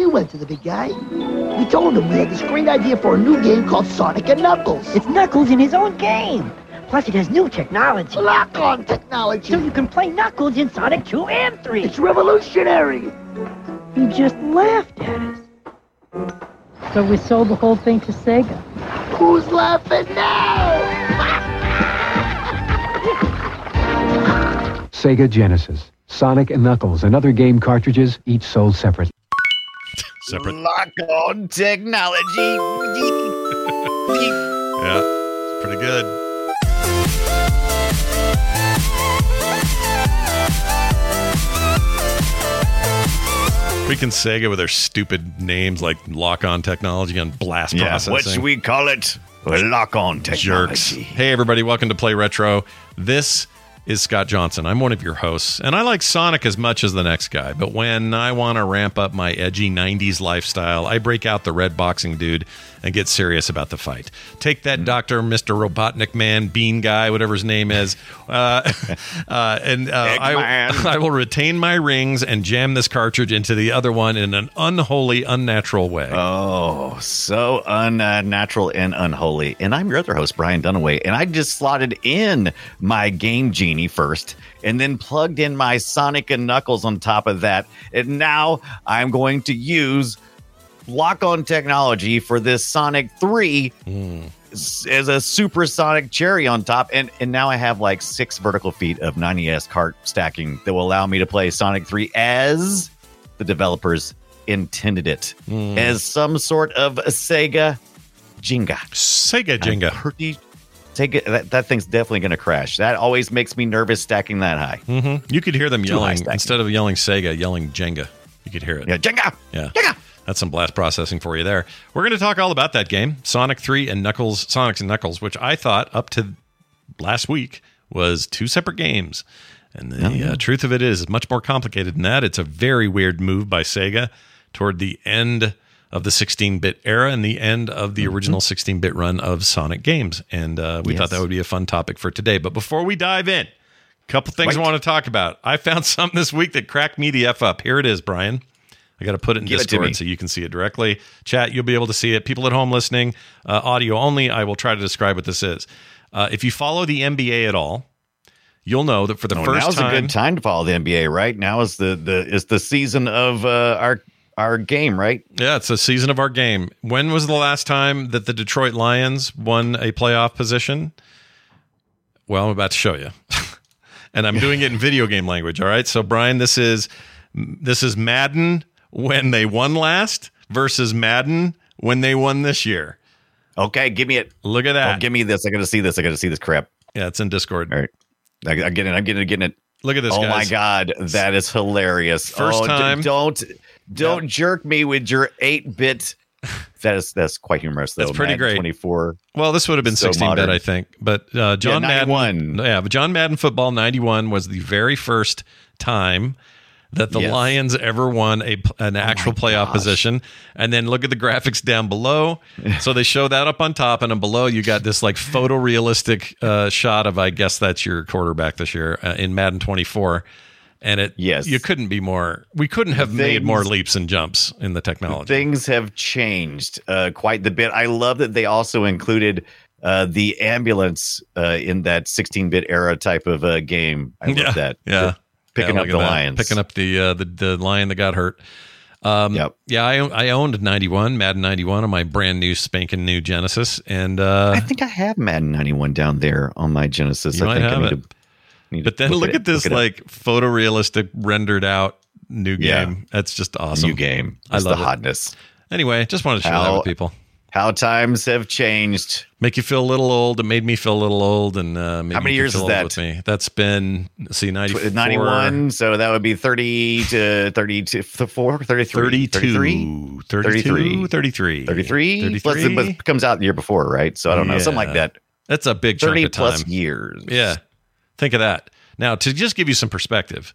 We went to the big guy. We told him we had this great idea for a new game called Sonic and Knuckles. It's Knuckles in his own game. Plus, it has new technology. Lock on technology. So you can play Knuckles in Sonic 2 and 3. It's revolutionary. He just laughed at us. So we sold the whole thing to Sega. Who's laughing now? Sega Genesis, Sonic and Knuckles, and other game cartridges, each sold separately. Separate. Lock on technology. Yeah, it's pretty good. Freaking Sega with their stupid names like lock on technology and blast yeah, processing. what should we call it? Lock on technology. Jerks. Hey, everybody, welcome to Play Retro. This is Scott Johnson. I'm one of your hosts, and I like Sonic as much as the next guy. But when I want to ramp up my edgy 90s lifestyle, I break out the red boxing dude and get serious about the fight. Take that Dr. Mr. Robotnik Man, Bean Guy, whatever his name is, uh, uh, and uh, I, I will retain my rings and jam this cartridge into the other one in an unholy, unnatural way. Oh, so unnatural and unholy. And I'm your other host, Brian Dunaway, and I just slotted in my Game Genie first and then plugged in my Sonic and Knuckles on top of that. And now I'm going to use lock on technology for this Sonic 3 s- as a supersonic cherry on top. And, and now I have like six vertical feet of 90S cart stacking that will allow me to play Sonic 3 as the developers intended it hmm. as some sort of Sega Jenga. Sega I'm Jenga. pretty take it that, that thing's definitely going to crash. That always makes me nervous stacking that high. hmm You could hear them Too yelling instead of yelling Sega, yelling Jenga. You could hear it. Yeah, Jenga. Yeah. Jenga. That's some blast processing for you there. We're going to talk all about that game, Sonic 3 and Knuckles, Sonics and Knuckles, which I thought up to last week was two separate games. And the uh, truth of it is, it's much more complicated than that. It's a very weird move by Sega toward the end of the 16-bit era and the end of the original 16-bit run of Sonic games. And uh, we thought that would be a fun topic for today. But before we dive in, a couple things I want to talk about. I found something this week that cracked me the f up. Here it is, Brian. I got to put it in Give it. Discord so you can see it directly. Chat, you'll be able to see it. People at home listening, uh, audio only. I will try to describe what this is. Uh, if you follow the NBA at all, you'll know that for the Oh, first now's time, a good time to follow the NBA, right? Now is the the is the season of uh, our our game, right? yeah, it's a season of our game. When was the last time that the Detroit Lions won a playoff position? Well, I'm about to show you, and I'm doing it in video game language. All right, so Brian, this is this is Madden when they won last versus Madden when they won this year. Okay, give me it. Look at Oh, that. give me this. I got to see this. I got to see this crap. yeah, it's in Discord. All right, I, I get it. I'm getting it. Getting it. Look at this. oh my god, that is hilarious! First Oh, d- time. Don't don't jerk me with your eight bit. That is that's quite humorous though. That's pretty great. Twenty four. Well, this would have been So 16 modern. bit, I think. But uh, John Yeah, Madden, yeah, but John Madden football 91 was the very first time that the Yes. Oh Lions ever won a an actual playoff gosh. position. And then look at the graphics down below. so they show that up on top, and then below you got this like photorealistic uh, shot of I guess that's your quarterback this year uh, in Madden 24. And it, Yes. you couldn't be more. We couldn't have made more leaps and jumps in the technology. Things have changed uh, quite the bit. I love that they also included uh, the ambulance uh, in that 16 bit era type of uh, game. I love yeah, that. Yeah, Picking Yeah, up the lions. Picking up the uh, the the lion that got hurt. Um, Yep. Yeah, I I owned 91 Madden 91 on my brand new spanking new Genesis, and uh, I think I have Madden 91 down there on my Genesis. I think I need it. to. But then look it- at this it up. like photorealistic rendered out new Yeah. game. That's just awesome. new game. I love the it. hotness. Anyway, just wanted to share that with people. How times have changed. Make you feel a little old. It made me feel a little old, and uh, How many years is that? With me, that's been see 94, 91, so that would be 30 to 32, 4, 33, 32, 32, 33, 33, Plus it comes out the year before, right? So I don't know, something like that. That's a big chunk 30 of time. plus years. Yeah. Think of that. Now, to just give you some perspective,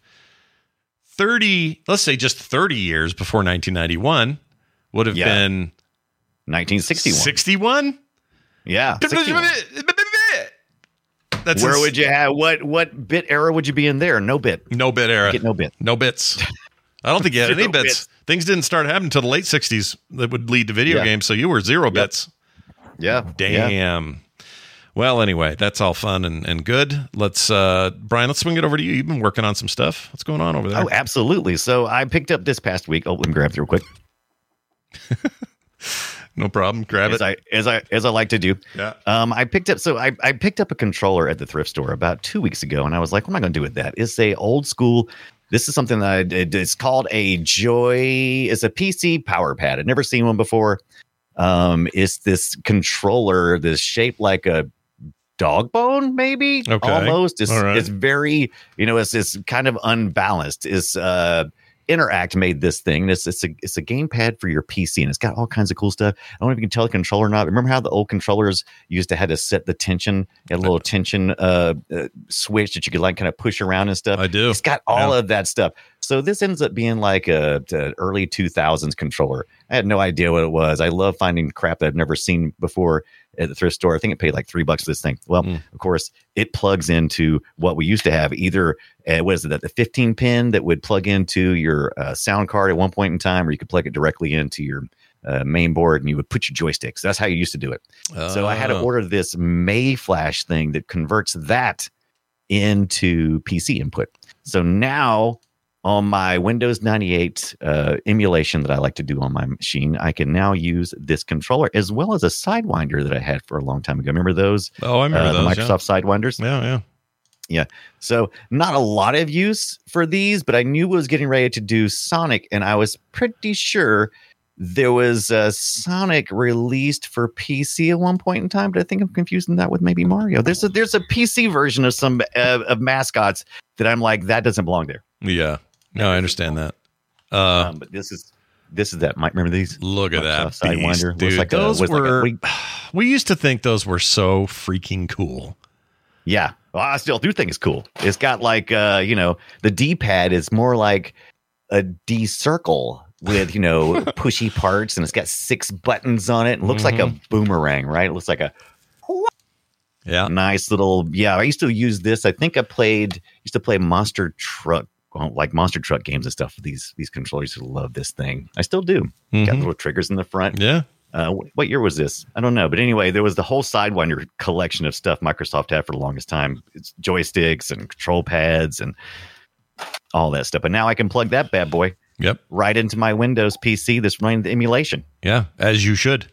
30, let's say just 30 years before 1991 would have Yeah. been 1961. 61? Yeah. 61. That's Where ins- would you have what what bit era would you be in there? No bit. no bit era. Get no bit. No bits. I don't think you had any bits. bits. Things didn't start happening until the late 60s that would lead to video Yeah. games. So you were zero bits. Yeah. Yeah. Well, anyway, that's all fun and, and good. Let's, uh, Brian, let's swing it over to you. You've been working on some stuff. What's going on over there? Oh, absolutely. So I picked up this past week. Oh, let me grab it real quick. no problem. Grab As it. I as I as I like to do. Yeah. Um, I picked up so I, I picked up a controller at the thrift store about two weeks ago, and I was like, "What am I going to do with that?" It's a old school. This is something that I did. It's called a Joy. It's a PC power pad. I'd never seen one before. Um, it's this controller that's shaped like a dog bone, maybe Okay. almost. It's right. it's very you know it's it's kind of unbalanced. It's uh. Interact made this thing. It's it's a it's a gamepad for your PC, and it's got all kinds of cool stuff. I don't know if you can tell the controller or not. Remember how the old controllers used to had to set the tension, a little tension uh, uh, switch that you could like kind of push around and stuff. I do. It's got all Yeah. of that stuff. So this ends up being like a, a early 2000s controller. I had no idea what it was. I love finding crap that I've never seen before at the thrift store. I think it paid like three bucks for this thing. Well, Mm. of course, it plugs into what we used to have either, uh, what is it, that the 15 pin that would plug into your uh, sound card at one point in time, or you could plug it directly into your uh, main board and you would put your joysticks. That's how you used to do it. So I had to Oh. order this Mayflash thing that converts that into PC input. So now on my Windows 98 uh, emulation that I like to do on my machine, I can now use this controller as well as a Sidewinder that I had for a long time ago. Remember those? Oh, I remember Uh, those. the Microsoft Sidewinders. Yeah, yeah, yeah. So not a lot of use for these, but I knew I was getting ready to do Sonic, and I was pretty sure there was a Sonic released for PC at one point in time. But I think I'm confusing that with maybe Mario. There's a there's a PC version of some uh, of mascots that I'm like that doesn't belong there. Yeah. No, I understand that. Uh, Um, but this is this is that. Might remember these? look at that. Looks dude. like a- those like a- were, we- we used to think those were so freaking cool. Yeah. Well, I still do think it's cool. It's got like uh, you know, the D-pad is more like a D circle with, you know, pushy parts and it's got six buttons on it. It looks like a Mm-hmm. boomerang, right? It looks like a Yeah. nice little yeah. I used to use this. I think I played used to play Monster Truck like monster truck games and stuff with these these controllers who love this thing. I still do. Got Mhm. little triggers in the front. Yeah. Uh, what year was this? I don't know. But anyway, there was the whole Sidewinder collection of stuff Microsoft had for the longest time. It's joysticks and control pads and all that stuff. But now I can plug that bad boy Yep. right into my Windows PC that's running the emulation. Yeah. As you should.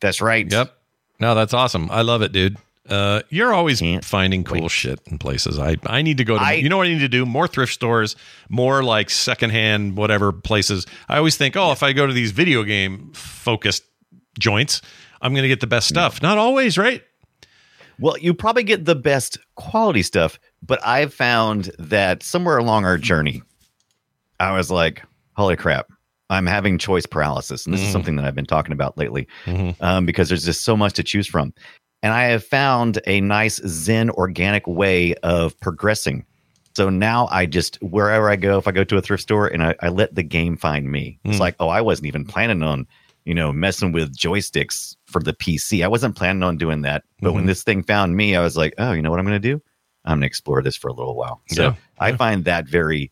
That's right. Yep. No, that's awesome. I love it, dude. Uh, you're always Can't finding cool wait. shit in places. I, I need to go to, I- you know what I need to do? More thrift stores, more like secondhand, whatever places. I always think, oh, if I go to these video game focused joints, I'm going to get the best stuff. Not always, right? Well, you probably get the best quality stuff, but I've found that somewhere along our journey, I was like, holy crap, I'm having choice paralysis. And this is Mm. something that I've been talking about lately Mhm. um, because there's just so much to choose from. And I have found a nice Zen organic way of progressing. So now I just, wherever I go, if I go to a thrift store and I, I let the game find me, it's Mm. like, oh, I wasn't even planning on, you know, messing with joysticks for the PC. I wasn't planning on doing that. But when Mhm. this thing found me, I was like, oh, you know what I'm going to do? I'm going to explore this for a little while. So Yeah, I yeah. find that very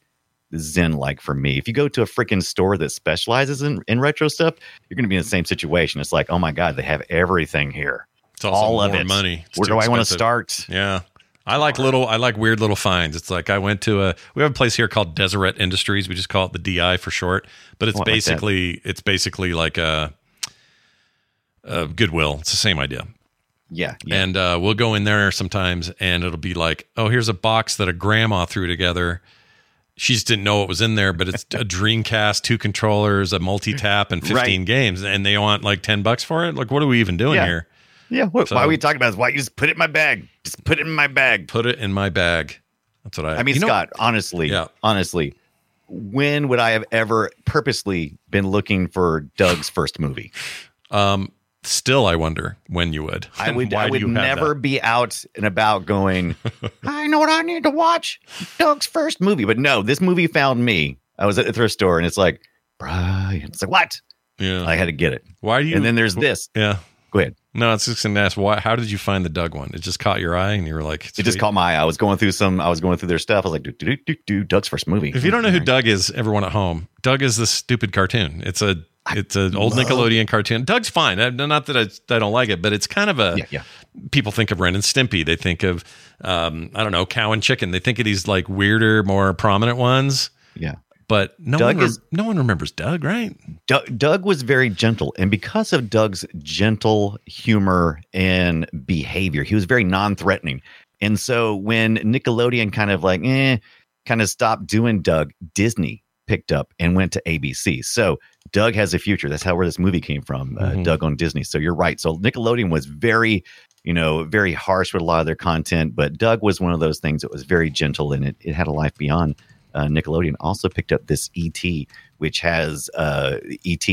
zen like for me. If you go to a freaking store that specializes in, in retro stuff, you're going to be in the same situation. It's like, oh my God, they have everything here. It's All of it. money. It's Where do I want to start? Yeah. I like little, I like weird little finds. It's like I went to a, we have a place here called Deseret Industries. We just call it the DI for short, but it's I like basically, it's basically like a, a Goodwill. It's the same idea. Yeah, yeah. And uh, we'll go in there sometimes and it'll be like, oh, here's a box that a grandma threw together. She just didn't know what was in there, but it's a Dreamcast, two controllers, a multi tap, and 15 Right. games. And they want like 10 bucks for it. Like, what are we even doing Yeah. here? Yeah. What, So- why are we talking about this? Why you just put it in my bag? Just put it in my bag. Put it in my bag. That's what I, I mean, you know- Scott, honestly, Yeah. honestly, when would I have ever purposely been looking for Doug's first movie? Um, still, I wonder when you would. I would, Why I would never be out and about going, I know what I need to watch. Doug's first movie. But no, this movie found me. I was at the thrift store and it's like, Brian. It's like, what? Yeah. I had to get it. Why do you? and then there's this. yeah. Go ahead. No, it's just gonna ask why. How did you find the Doug one? It just caught your eye, and you were like, It just caught my eye. I was going through some, I was going through their stuff. I was like, do, do, do, do, Doug's first movie. If you don't know who Doug is, everyone at home, Doug is this stupid cartoon. It's a it's an old Nickelodeon cartoon. Doug's fine. I- Not that I, I don't like it, but it's kind of a Yeah, yeah. people think of Ren and Stimpy. They think of um, I don't know Cow and Chicken. They think of these like weirder, more prominent ones. Yeah. But no Doug one is- no one remembers Doug, right? Doug, Doug was very gentle, and because of Doug's gentle humor and behavior, he was very non-threatening. And so when Nickelodeon kind of like, eh, kind of stopped doing Doug, Disney picked up and went to ABC. So Doug has a future. That's how where this movie came from. Uh, Mhm. Doug on Disney. So you're right. So Nickelodeon was very, you know, very harsh with a lot of their content, but Doug was one of those things that was very gentle and it, it had a life beyond. Uh, Nickelodeon also picked up this ET, which has uh, ET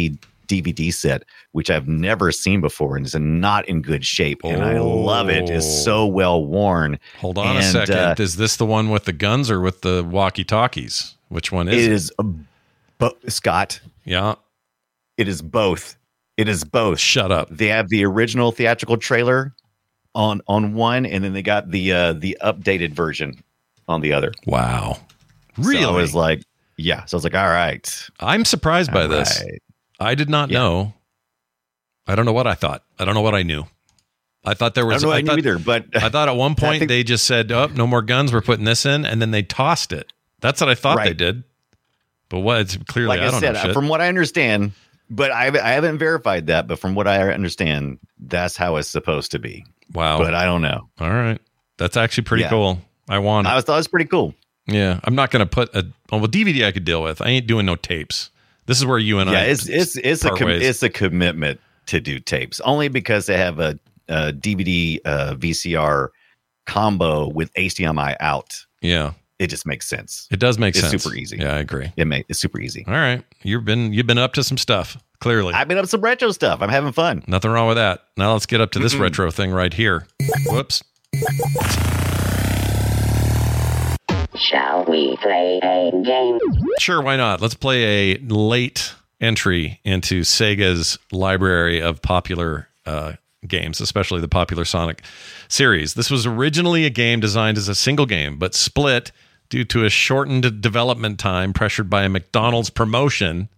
DVD set, which I've never seen before and is not in good shape. And I love it. It's Oh. so well worn. Hold on a second. uh, is this the one with the guns or with the walkie talkies? Which one is It it? is, a, bo- Scott, Yeah. it is both. It is both. Shut up. They have the original theatrical trailer on on one, and then they got the uh, the updated version on the other. Wow. So Really? I was like, yeah. So I was like, all right. I'm surprised by all this. right. I did not Yeah. know. I don't know what I thought. I don't know what I knew. I thought there I was. don't know. I, knew thought, either, but I thought at one point think- they just said, "Oh, no more guns. We're putting this in," and then they tossed it. That's what I thought they did. But what? It's clearly like I I, don't said, from what I understand, but I haven't- I haven't verified that. But from what I understand, that's how it's supposed to be. wow. But I don't know. All right. That's actually pretty Yeah. cool. I want. it. I thought it was pretty cool. Yeah. I'm not going to put a. Oh, well, DVD I could deal with. I ain't doing no tapes. This is where you and yeah, I. it's it's it's a com- it's a commitment to do tapes only because they have a, a DVD uh, VCR combo with HDMI out. yeah. It just makes sense. It does make It's sense. super easy. Yeah, I agree. It may, it's super easy. All right. You've been you've been up to some stuff. Clearly. I've been up some retro stuff. I'm having fun. Nothing wrong with that. Now let's get up to this retro thing right here. Whoops. Shall we play a game? Sure, why not? Let's play a late entry into Sega's library of popular uh, games, especially the popular Sonic series. This was originally a game designed as a single game, but split due to a shortened development time pressured by a McDonald's promotion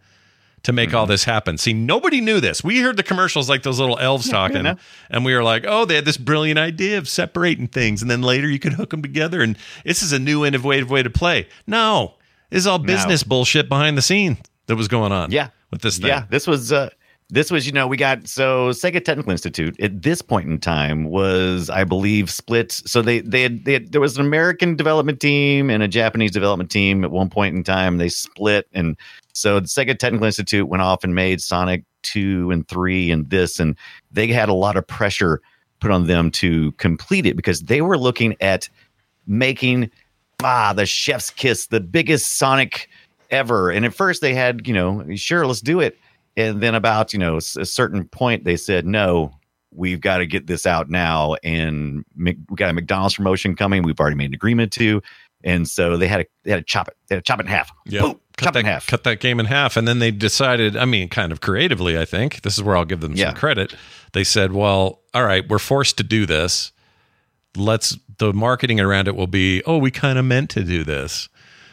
to make all this happen. See, nobody knew this. We heard the commercials like those little elves talking, no. and we were like, oh, they had this brilliant idea of separating things, and then later you could hook them together, and this is a new innovative way to play. No, this is all business bullshit behind the scene that was going on. Yeah. with this thing. Yeah, this was uh this was you know we got so Sega Technical Institute at this point in time was I believe split. So they they had, they had there was an American development team and a Japanese development team at one point in time. They split and so the Sega Technical Institute went off and made Sonic two and three and this and they had a lot of pressure put on them to complete it because they were looking at making ah the chef's kiss the biggest Sonic ever. And at first they had, you know, sure, let's do it. And then about, you know, a certain point, they said, no, we've got to get this out now. And we got a McDonald's promotion coming. We've already made an agreement to. And so they had to, they had to chop it. They had to chop it in half. Yeah. Boom, cut chop that, in half. cut that game in half. And then they decided, I mean, kind of creatively, I think. This is where I'll give them Yeah. some credit. They said, well, all right, we're forced to do this. Let's, the marketing around it will be, oh, we kind of meant to do this.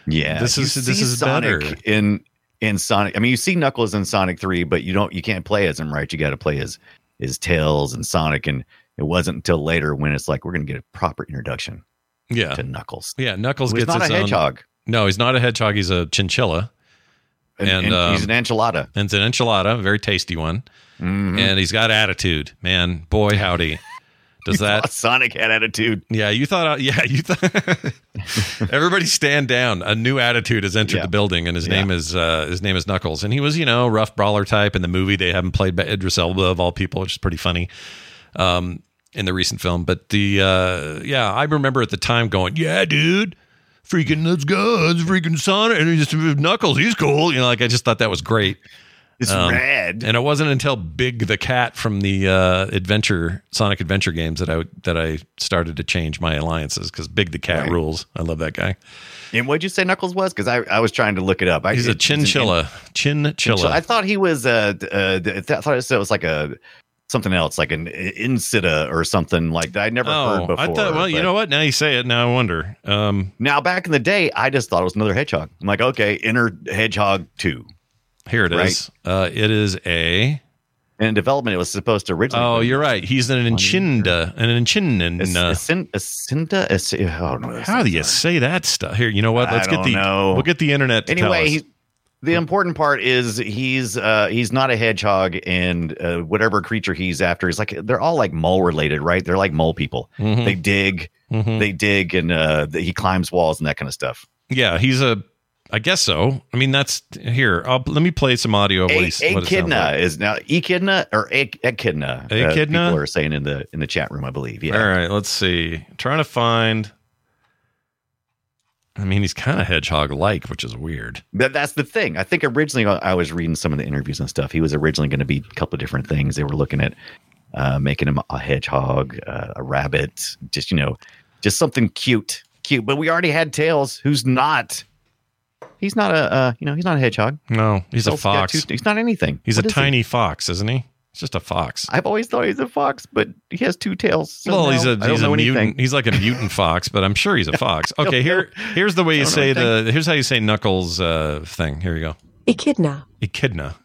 Yeah, This you is- this is Sonic better. in in Sonic. I mean, you see Knuckles in Sonic Three, but you don't. You can't play as him, right? You got to play as as Tails and Sonic. And it wasn't until later when it's like we're going to get a proper introduction Yeah. to Knuckles. Yeah, Knuckles gets not a his own- hedgehog. No, he's not a hedgehog. He's a chinchilla. And, And, and um, he's an enchilada. And it's an enchilada, a very tasty one. Mhm. And he's got attitude. Man, boy, howdy. Does that Sonic had attitude? Yeah, you thought. uh, Yeah, you thought. Everybody stand down. A new attitude has entered Yeah. the building, and his Yeah. name is uh, his name is Knuckles, and he was you know rough brawler type in the movie. They haven't played by Idris Elba of all people, which is pretty funny. Um, in the recent film, but the uh, yeah, I remember at the time going, yeah, dude. Freaking let's go, it's freaking Sonic and he's Knuckles, he's cool. You know, like I just thought that was great. It's Um, rad. And it wasn't until Big the Cat from the uh, adventure Sonic Adventure games that I that I started to change my alliances because Big the Cat Right. rules. I love that guy. And what'd you say Knuckles was? Because I, I was trying to look it up. I, He's a it's an- chinchilla. Chinchilla. I thought he was uh, uh I thought it was like a something else, like an insida or something like that. I'd never heard oh, before. I thought. Well, you know what? Now you say it. Now I wonder. Um, Now back in the day, I just thought it was another hedgehog. I'm like, okay, Inner Hedgehog two. here it is. Uh, it is a. And in development, it was supposed to originally. Oh, you're right. He's an enchinda. An enchinda. Acinda. Oh, no, How do you say that stuff? Here, you know what? Let's get the. know. We'll get the internet. To tell Anyway, the important part is he's uh he's not a hedgehog, and uh, whatever creature he's after is like they're all like mole related, right? They're like mole people. Mhm. They dig, Mhm. they dig, and uh he climbs walls and that kind of stuff. Yeah, he's a. I guess so. I mean, that's here. I'll, let me play some audio of what, A- he's, what Echidna like. is now Echidna or E- Echidna. uh, Echidna? people are saying in the in the chat room, I believe. Yeah. All right, let's see. trying to find. I mean, he's kind of hedgehog-like, which is weird. That, that's the thing. I think originally I was reading some of the interviews and stuff. He was originally going to be a couple of different things. They were looking at uh, making him a hedgehog, uh, a rabbit, just you know, just something cute, cute. But we already had Tails, who's not. He's not a, uh, you know, he's not a hedgehog. No, he's a Tails fox. two- he's not anything. He's What a is he? tiny fox, isn't he? He's just a fox. I've always thought he's a fox, but he has two tails. So well, he's now a I don't he's a mutant. He's like a mutant fox, but I'm sure he's a fox. Okay, here here's the way you don't say the. Here's how you say Knuckles uh, thing. Here you go. Echidna. Echidna.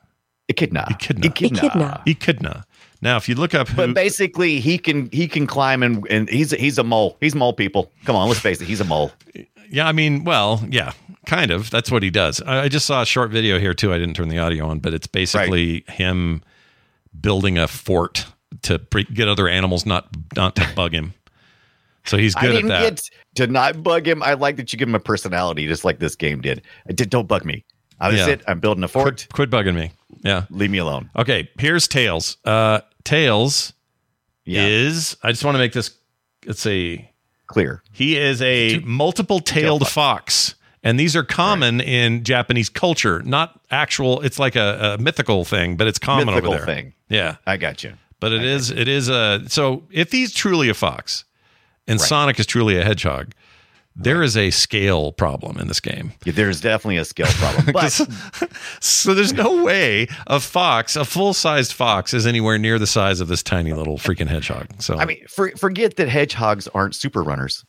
Echidna. Echidna. Echidna. Echidna. Now, if you look up who, But basically, he can he can climb and and he's he's a mole. He's mole people. Come on, let's face it. He's a mole. Yeah, I mean, well, yeah, kind of. That's what he does. I, I just saw a short video here too. I didn't turn the audio on, but it's basically him building a fort to pre- get other animals not not to bug him. So he's good at didn't that. get to not bug him. I like that you give him a personality, just like this game did. I did. Don't bug me. I was Yeah. it. I'm building a fort. Quit bugging me. Yeah. Leave me alone. Okay. Here's Tails. Uh, Tails Yeah. is. I just want to make this. Let's see. Clear. He is a multiple-tailed fox, and these are common in Japanese culture. Not actual. It's like a, a mythical thing, but it's common Mythical over there. thing. Yeah. I got you. But it is it is a so if he's truly a fox and Right. Sonic is truly a hedgehog, there is a scale problem in this game. Yeah, there's definitely a scale problem, but So there's no way a fox, a full-sized fox, is anywhere near the size of this tiny little freaking hedgehog. So I mean, for, forget that hedgehogs aren't super runners.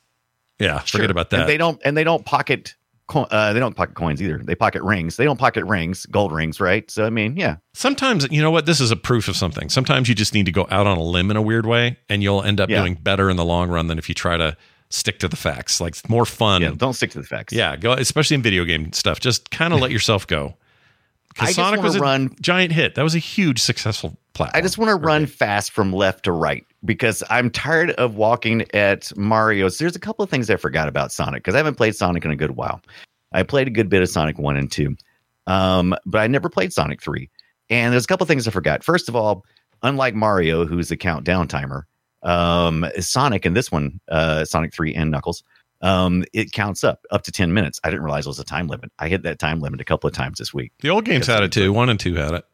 yeah, Sure. forget about that. And they don't and they don't pocket. Co- Uh, they don't pocket coins either. They pocket rings. They don't pocket rings, gold rings, right? So I mean, yeah, Sometimes you know what this is a proof of something. Sometimes you just need to go out on a limb in a weird way, and you'll end up Yeah. doing better in the long run than if you try to stick to the facts. Like it's more fun. yeah. Don't stick to the facts. Yeah, go especially in video game stuff. Just kind of let yourself go. Because Sonic was a run- giant hit. That was a huge successful platform. I just want to run fast from left to right because I'm tired of walking at Mario's. There's a couple of things I forgot about Sonic because I haven't played Sonic in a good while. I played a good bit of Sonic 1 and 2, um, but I never played Sonic 3. And there's a couple of things I forgot. First of all, unlike Mario, who's the countdown timer, um, Sonic in this one, uh, Sonic 3 and Knuckles, um, it counts up up to 10 minutes. I didn't realize it was a time limit. I hit that time limit a couple of times this week. the old games had it too. One and two had it.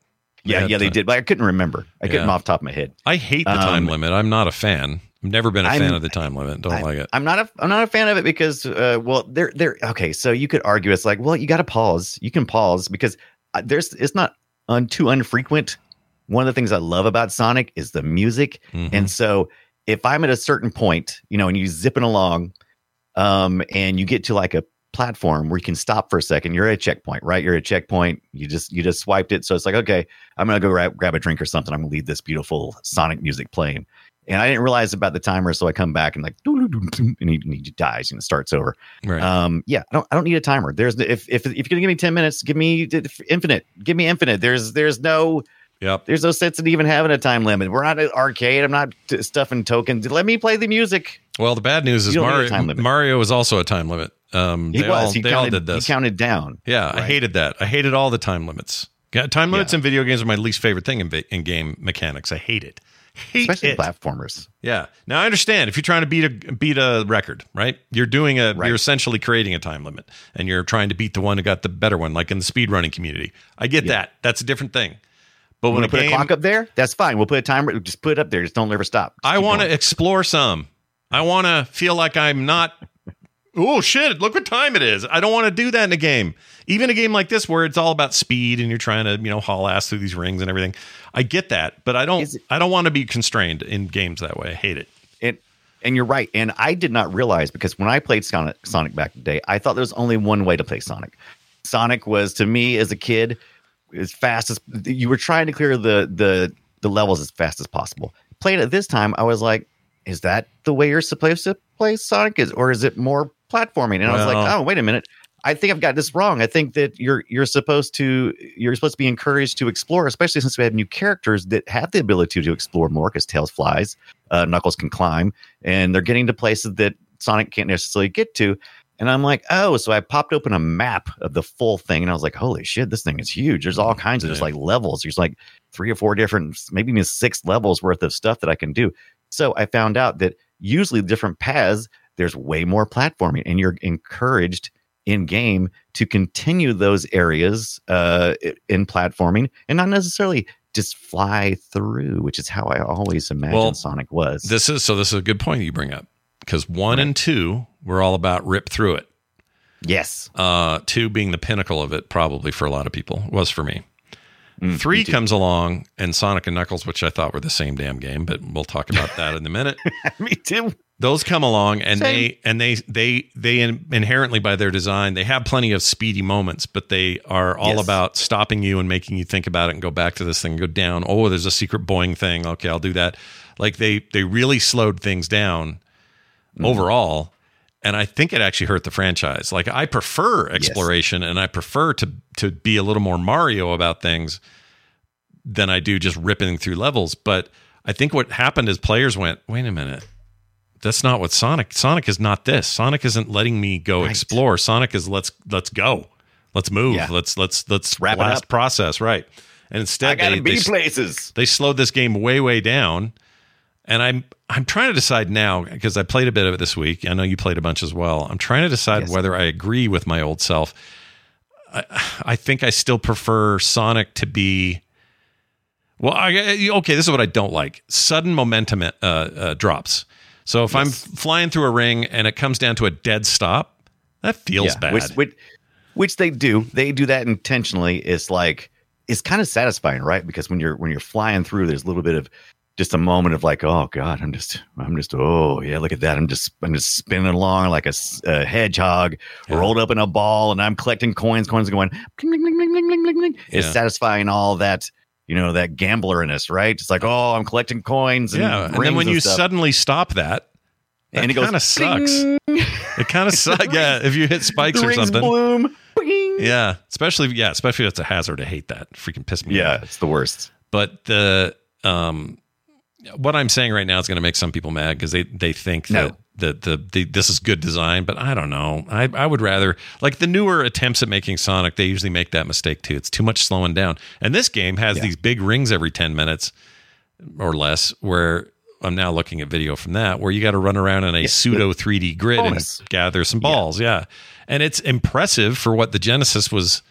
Yeah, had yeah, they time. did, but I couldn't remember. I couldn't off the top of my head. I hate the time Um, limit. I'm not a fan. I've never been a I'm- fan of the time limit. Don't I- like it. I'm not a I'm not a fan of it because uh, well they're they're okay. So you could argue it's like well you got to pause. You can pause because uh, there's it's not un, too unfrequent. One of the things I love about Sonic is the music, Mhm. and so if I'm at a certain point, you know, and you zipping along, um, and you get to like a platform where you can stop for a second, you're at a checkpoint, right? You're at a checkpoint. You just you just swiped it, so it's like okay, I'm gonna go grab grab a drink or something. I'm gonna leave this beautiful Sonic music playing And I didn't realize about the timer, so I come back and like, and he, and he dies and it starts over. Right. Um, yeah, I don't, I don't need a timer. There's if if if you're gonna give me ten minutes, give me infinite. Give me infinite. There's there's no Yep. there's no sense in even having a time limit. We're not an arcade. I'm not t- stuffing tokens. Let me play the music. Well, the bad news is You don't need a Mario. Mario was also a time limit. Um, He they was. all, he they counted, all did this. He counted down. Yeah, I hated that. I hated all the time limits. Yeah, time limits in video games are my least favorite thing in, in game mechanics. I hate it. Hate Especially it. platformers. Yeah. Now I understand if you're trying to beat a beat a record, right? You're doing a Right. you're essentially creating a time limit and you're trying to beat the one who got the better one, like in the speedrunning community. I get that. That's a different thing. But when to put game, a clock up there? That's fine. We'll put a timer. Just put it up there. Just don't ever stop. Just I want to explore some. I want to feel like I'm not. Oh shit! Look what time it is. I don't want to do that in a game. Even a game like this, where it's all about speed and you're trying to, you know, haul ass through these rings and everything. I get that, but I don't. It- I don't want to be constrained in games that way. I hate it. And and you're right. And I did not realize because when I played Sonic, Sonic back in the day, I thought there was only one way to play Sonic. Sonic was to me as a kid as fast as you were trying to clear the the the levels as fast as possible. Played it this time, I was like, is that the way you're supposed to play Sonic? Is or is it more platforming? And I was like, oh, wait a minute. I think I've got this wrong. I think that you're you're supposed to you're supposed to be encouraged to explore, especially since we have new characters that have the ability to explore more. Because Tails flies, uh, Knuckles can climb, and they're getting to places that Sonic can't necessarily get to. And I'm like, oh, so I popped open a map of the full thing, and I was like, holy shit, this thing is huge. There's all kinds of just like levels. There's like three or four different, maybe even six levels worth of stuff that I can do. So I found out that usually different paths, there's way more platforming, and you're encouraged in game to continue those areas uh, in platforming and not necessarily just fly through, which is how I always imagined Well, Sonic was. This is so. This is a good point you bring up because one and two were all about rip through it. yes. Uh, two being the pinnacle of it, probably for a lot of people, was for me. Mm, Three me comes along and Sonic and Knuckles, which I thought were the same damn game, but we'll talk about that in a minute. me too. Those come along and Same. they and they they they in, inherently by their design they have plenty of speedy moments, but they are all Yes. about stopping you and making you think about it and go back to this thing, and go down. Oh, there's a secret Boeing thing. Okay, I'll do that. Like they they really slowed things down Mm-hmm. overall. And I think it actually hurt the franchise. Like I prefer exploration and I prefer to to be a little more Mario about things than I do just ripping through levels. But I think what happened is players went, wait a minute. That's not what Sonic Sonic is not this. Sonic isn't letting me go Right. explore. Sonic is let's let's go. Let's move. Yeah. Let's let's let's Wrap it up. process. Right. And instead I gotta they, be they, places. they slowed this game way way down and i'm i'm trying to decide now because i played a bit of it this week i know you played a bunch as well i'm trying to decide Yes. whether i agree with my old self I, I think i still prefer sonic to be well I, okay this is what i don't like sudden momentum uh, uh, drops so if i'm flying through a ring and it comes down to a dead stop that feels Yeah, bad Which, which, which they do. They do that intentionally. It's like it's kind of satisfying, right? Because when you're when you're flying through, there's a little bit of just a moment of like, oh God, I'm just, I'm just, oh yeah, look at that. I'm just, I'm just spinning along like a, a hedgehog yeah. rolled up in a ball, and I'm collecting coins. Coins going, ding, ding, ding, ding, ding, ding, ding. Yeah. it's satisfying all that you know that gambler in us, right? It's like, oh, I'm collecting coins. And yeah, and then when and you stuff. suddenly stop that, that and it kind of sucks. it kind of sucks. yeah, if you hit spikes or something. Bloom. Yeah, especially yeah, especially if it's a hazard. I hate that. Freaking piss me. Yeah, off. it's the worst. But the um what I'm saying right now is going to make some people mad because they they think No. that. that the, the this is good design, but I don't know. I I would rather like the newer attempts at making Sonic. They usually make that mistake too. It's too much slowing down. And this game has Yeah. these big rings every ten minutes or less. Where I'm now looking at video from that, where you got to run around in a pseudo 3D grid bonus. and gather some balls. Yeah. and it's impressive for what the Genesis was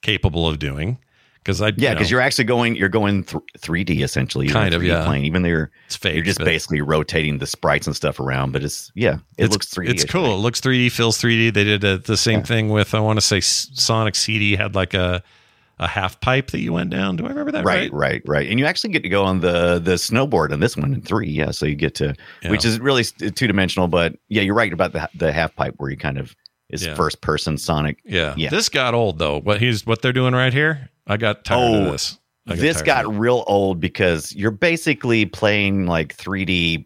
capable of doing. Because I Yeah, you because know, you're actually going, you're going th- 3D essentially, Kind of, yeah. Plane, even though you're it's fake. you're just basically rotating the sprites and stuff around, but it's yeah, it it's, looks 3D. It's cool. It looks 3D, feels 3D. They did uh the same Yeah. thing with I want to say Sonic CD had like a a half pipe that you went down. Do I remember that Right, right? right, right, and you actually get to go on the the snowboard on this one in three, yeah. So you get to, Yeah. which is really two dimensional, but yeah, you're right about the the half pipe where you kind of is Yeah. first person Sonic. Yeah. Yeah. This got old though. What he's what they're doing right here, I got tired Oh, of this. I this got real old because you're basically playing like 3D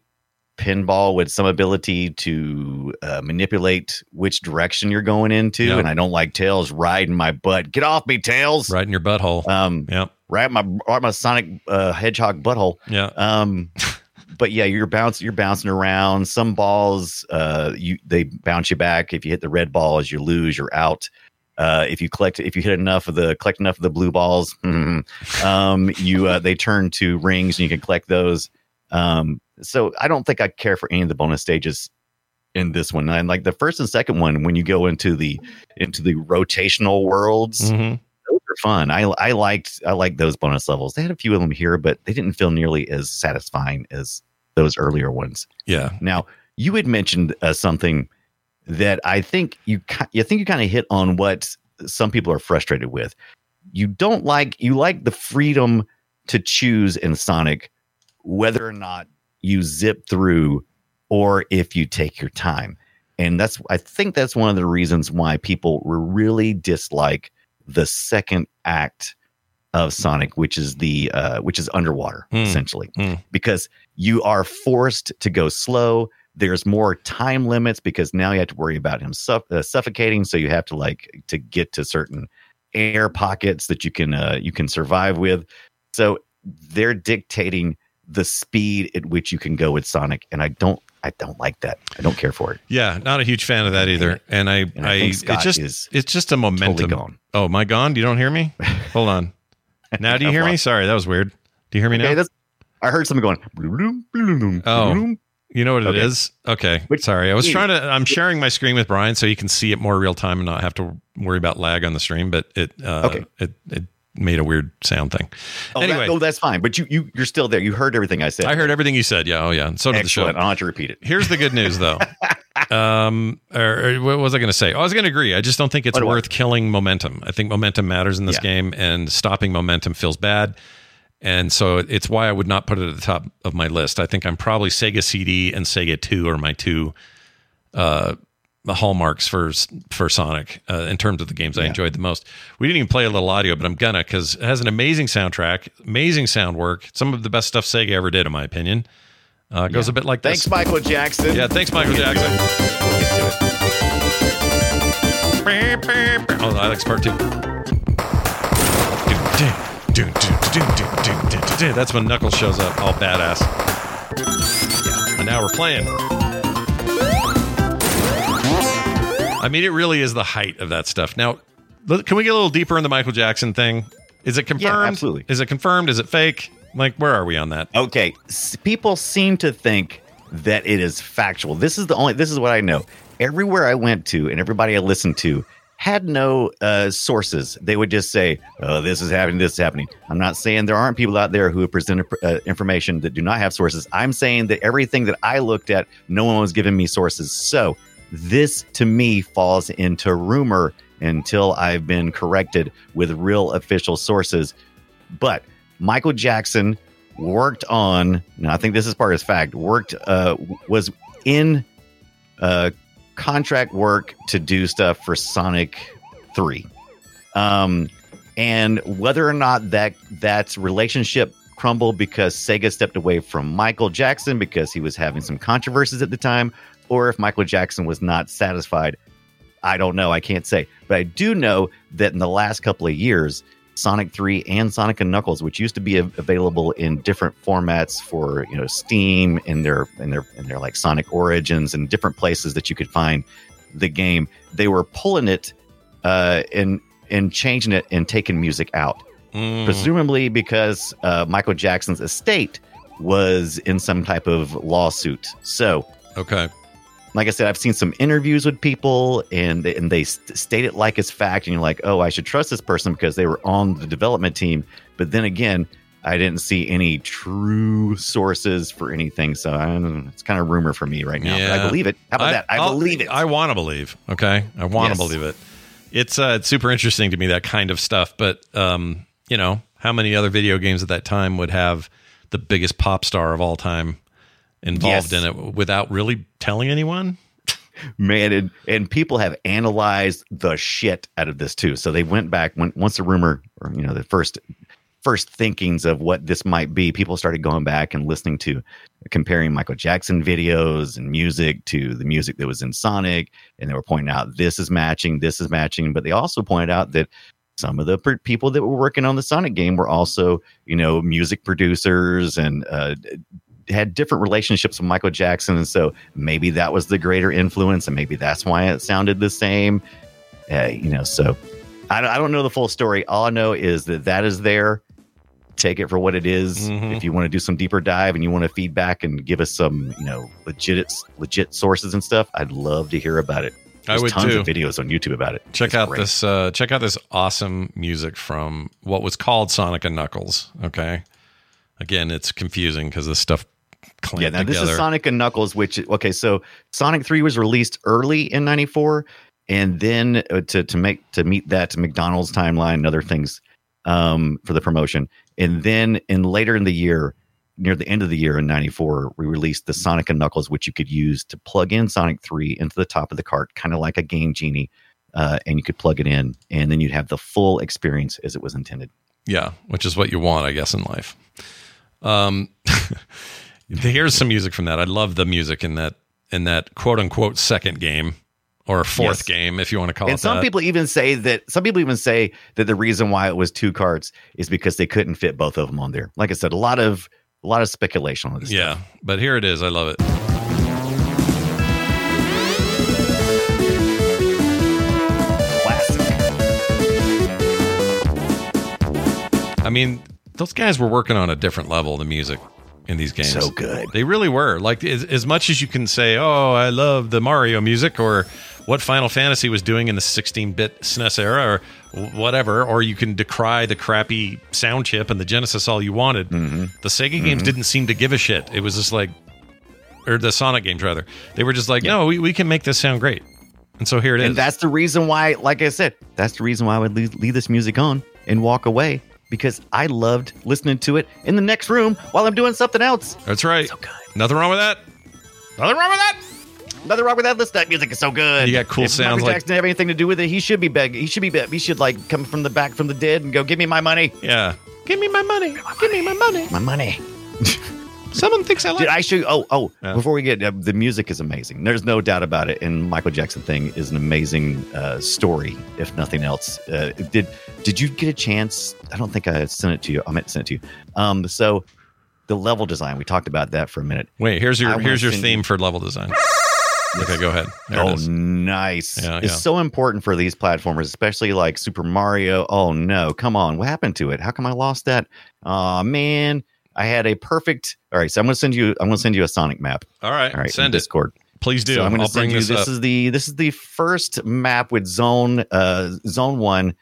pinball with some ability to uh, manipulate which direction you're going into. Yeah. And I don't like Tails riding my butt. Get off me, Tails! right in your butthole. Um, yep. right my right my Sonic uh, Hedgehog butthole. Yeah. Um, but yeah, you're bouncing, you're bouncing around. Some balls, uh, you they bounce you back. If you hit the red balls, you lose. You're out. Uh, if you collect, if you hit enough of the collect enough of the blue balls, um, you uh, they turn to rings, and you can collect those. Um, so I don't think I care for any of the bonus stages in this one. And like the first and second one, when you go into the into the rotational worlds, Mhm. those are fun. I I liked I liked those bonus levels. They had a few of them here, but they didn't feel nearly as satisfying as those earlier ones. Yeah. Now you had mentioned uh, something that I think you you think you kind of hit on what some people are frustrated with. You don't like you like the freedom to choose in Sonic whether or not you zip through or if you take your time. And that's I think that's one of the reasons why people really dislike the second act of Sonic, which is the uh, which is underwater Hmm. essentially, Hmm. because you are forced to go slow. There's more time limits because now you have to worry about him suff- uh, suffocating. So you have to like to get to certain air pockets that you can uh, you can survive with. So they're dictating the speed at which you can go with Sonic, and I don't I don't like that. I don't care for it. Yeah, not a huge fan of that either. And I, And I I, it's just, it's just a momentum. gone. Oh, am I gone? You don't hear me? Hold on. Now, do you hear me? Sorry, that was weird. Do you hear me Okay, now? I heard something going. bloom, bloom, bloom, Oh. You know what it Okay. is? Okay. Which- Sorry. I was trying to I'm sharing my screen with Brian so he can see it more real time and not have to worry about lag on the stream, but it uh Okay. it it made a weird sound thing. Oh, that- anyway, oh, that's fine. But you you you're still there. You heard everything I said. I heard everything you said. Yeah, oh yeah. And so did the show. I don't have to repeat it. Here's the good news though. um or, or what was I going to say? Oh, I was going to agree. I just don't think it's What worth killing momentum. I think momentum matters in this Yeah. game and stopping momentum feels bad. And so it's why I would not put it at the top of my list. I think I'm probably Sega CD and Sega 2 are my two uh hallmarks for for Sonic uh, in terms of the games I enjoyed the most. We didn't even play a little audio, but I'm gonna because it has an amazing soundtrack, amazing sound work, some of the best stuff Sega ever did, in my opinion. Uh, it goes a bit like this. Thanks, this. Michael Jackson. Yeah, thanks, Michael Jackson. We'll get to it. Oh, I like part two. That's when Knuckles shows up, all badass. And now we're playing. I mean, it really is the height of that stuff. Now, can we get a little deeper in the Michael Jackson thing? Is it confirmed? Yeah, absolutely. Is it confirmed? Is it fake? Like, where are we on that? Okay, s- people seem to think that it is factual. This is the only. This is what I know. Everywhere I went to, and everybody I listened to had no uh, sources. They would just say, "Oh, this is happening. This is happening." I'm not saying there aren't people out there who have presented uh, information that do not have sources. I'm saying that everything that I looked at, no one was giving me sources. So this, to me, falls into rumor until I've been corrected with real official sources. But Michael Jackson worked on, and I think this is part of his fact, worked, uh, was in uh, contract work to do stuff for Sonic 3. Um, and whether or not that that relationship crumbled because Sega stepped away from Michael Jackson because he was having some controversies at the time, or if Michael Jackson was not satisfied, I don't know. I can't say. But I do know that in the last couple of years, Sonic 3 and Sonic and Knuckles, which used to be av- available in different formats for, you know, Steam and their and their and their like Sonic Origins and different places that you could find the game, they were pulling it uh and and changing it and taking music out. Mm. Presumably because uh, Michael Jackson's estate was in some type of lawsuit. So Okay. Like I said, I've seen some interviews with people, and they, and they state it like it's fact, and you're like, oh, I should trust this person because they were on the development team. But then again, I didn't see any true sources for anything, so I don't know, it's kind of rumor for me right now. But I believe it. How about that? I I'll- believe it. I want to believe. Okay, I want to Yes. believe it. It's uh, it's super interesting to me that kind of stuff. But um, you know, how many other video games at that time would have the biggest pop star of all time involved Yes. in it without really telling anyone? man and, and people have analyzed the shit out of this too so they went back when once the rumor or you know the first first thinkings of what this might be, people started going back and listening to comparing Michael Jackson videos and music to the music that was in Sonic, and they were pointing out this is matching, this is matching, but they also pointed out that some of the per- people that were working on the Sonic game were also, you know, music producers and uh, had different relationships with Michael Jackson, and so maybe that was the greater influence, and maybe that's why it sounded the same. Uh, you know, so I, I don't know the full story. All I know is that that is there. Take it for what it is. Mhm. If you want to do some deeper dive and you want to feedback and give us some, you know, legit legit sources and stuff, I'd love to hear about it. I would tons too. of videos on YouTube about it. Check It's out great. this. Uh, check out this awesome music from what was called Sonic and Knuckles. Okay, again, it's confusing because this stuff Yeah, now this is Sonic and Knuckles, which okay, so Sonic Three was released early in '94, and then uh, to to make to meet that McDonald's timeline and other things um, for the promotion, and then in later in the year, near the end of the year in '94, we released the Sonic and Knuckles, which you could use to plug in Sonic Three into the top of the cart, kind of like a Game Genie, uh, and you could plug it in, and then you'd have the full experience as it was intended. Yeah, which is what you want, I guess, in life. Um, here's some music from that. I love the music in that in that quote unquote second game or fourth Yes. game, if you want to call and it And some that. people even say that some people even say that the reason why it was two carts is because they couldn't fit both of them on there. Like I said, a lot of a lot of speculation on this. yeah, but here it is. I love it. I mean, those guys were working on a different level the music in these games. So good. They really were. Like as, as much as you can say, "Oh, I love the Mario music," or what Final Fantasy was doing in the 16-bit SNES era, or whatever, or you can decry the crappy sound chip and the Genesis all you wanted. Mm-hmm. The Sega games didn't seem to give a shit. It was just like, or the Sonic games rather. They were just like, "No, we, we can make this sound great," and so here it is. And that's the reason why, like I said, that's the reason why I would leave, leave this music on and walk away because I loved listening to it in the next room while I'm doing something else. That's right. So good. Nothing wrong with that. Nothing wrong with that. Nothing wrong with that. Listen, that music is so good. You got cool if sounds Michael like- Jackson didn't have anything to do with it. He should be begging. He should be. Be- he should like come from the back from the dead and go, "Give me my money, Yeah. Give me my money. Give me my money. my money." Someone thinks I like. Did I show you? Oh, oh! Yeah. Before we get uh, the music is amazing. There's no doubt about it. And Michael Jackson thing is an amazing uh, story, if nothing else. Uh, did Did you get a chance? I don't think I sent it to you. I meant to send it to you. Um, so the level design. We talked about that for a minute. Wait, here's your wanna here's your theme you- for level design. okay, go ahead. There oh, is. nice! Yeah, it's yeah. so important for these platformers, especially like Super Mario. Oh no, come on! What happened to it? How come I lost that? Oh man, I had a perfect. All right, so I'm gonna send you. I'm gonna send you a Sonic map. All right, All right, send it. Discord. Please do. So I'm going I'll to bring send you. this, This is the this is the first map with zone uh zone one,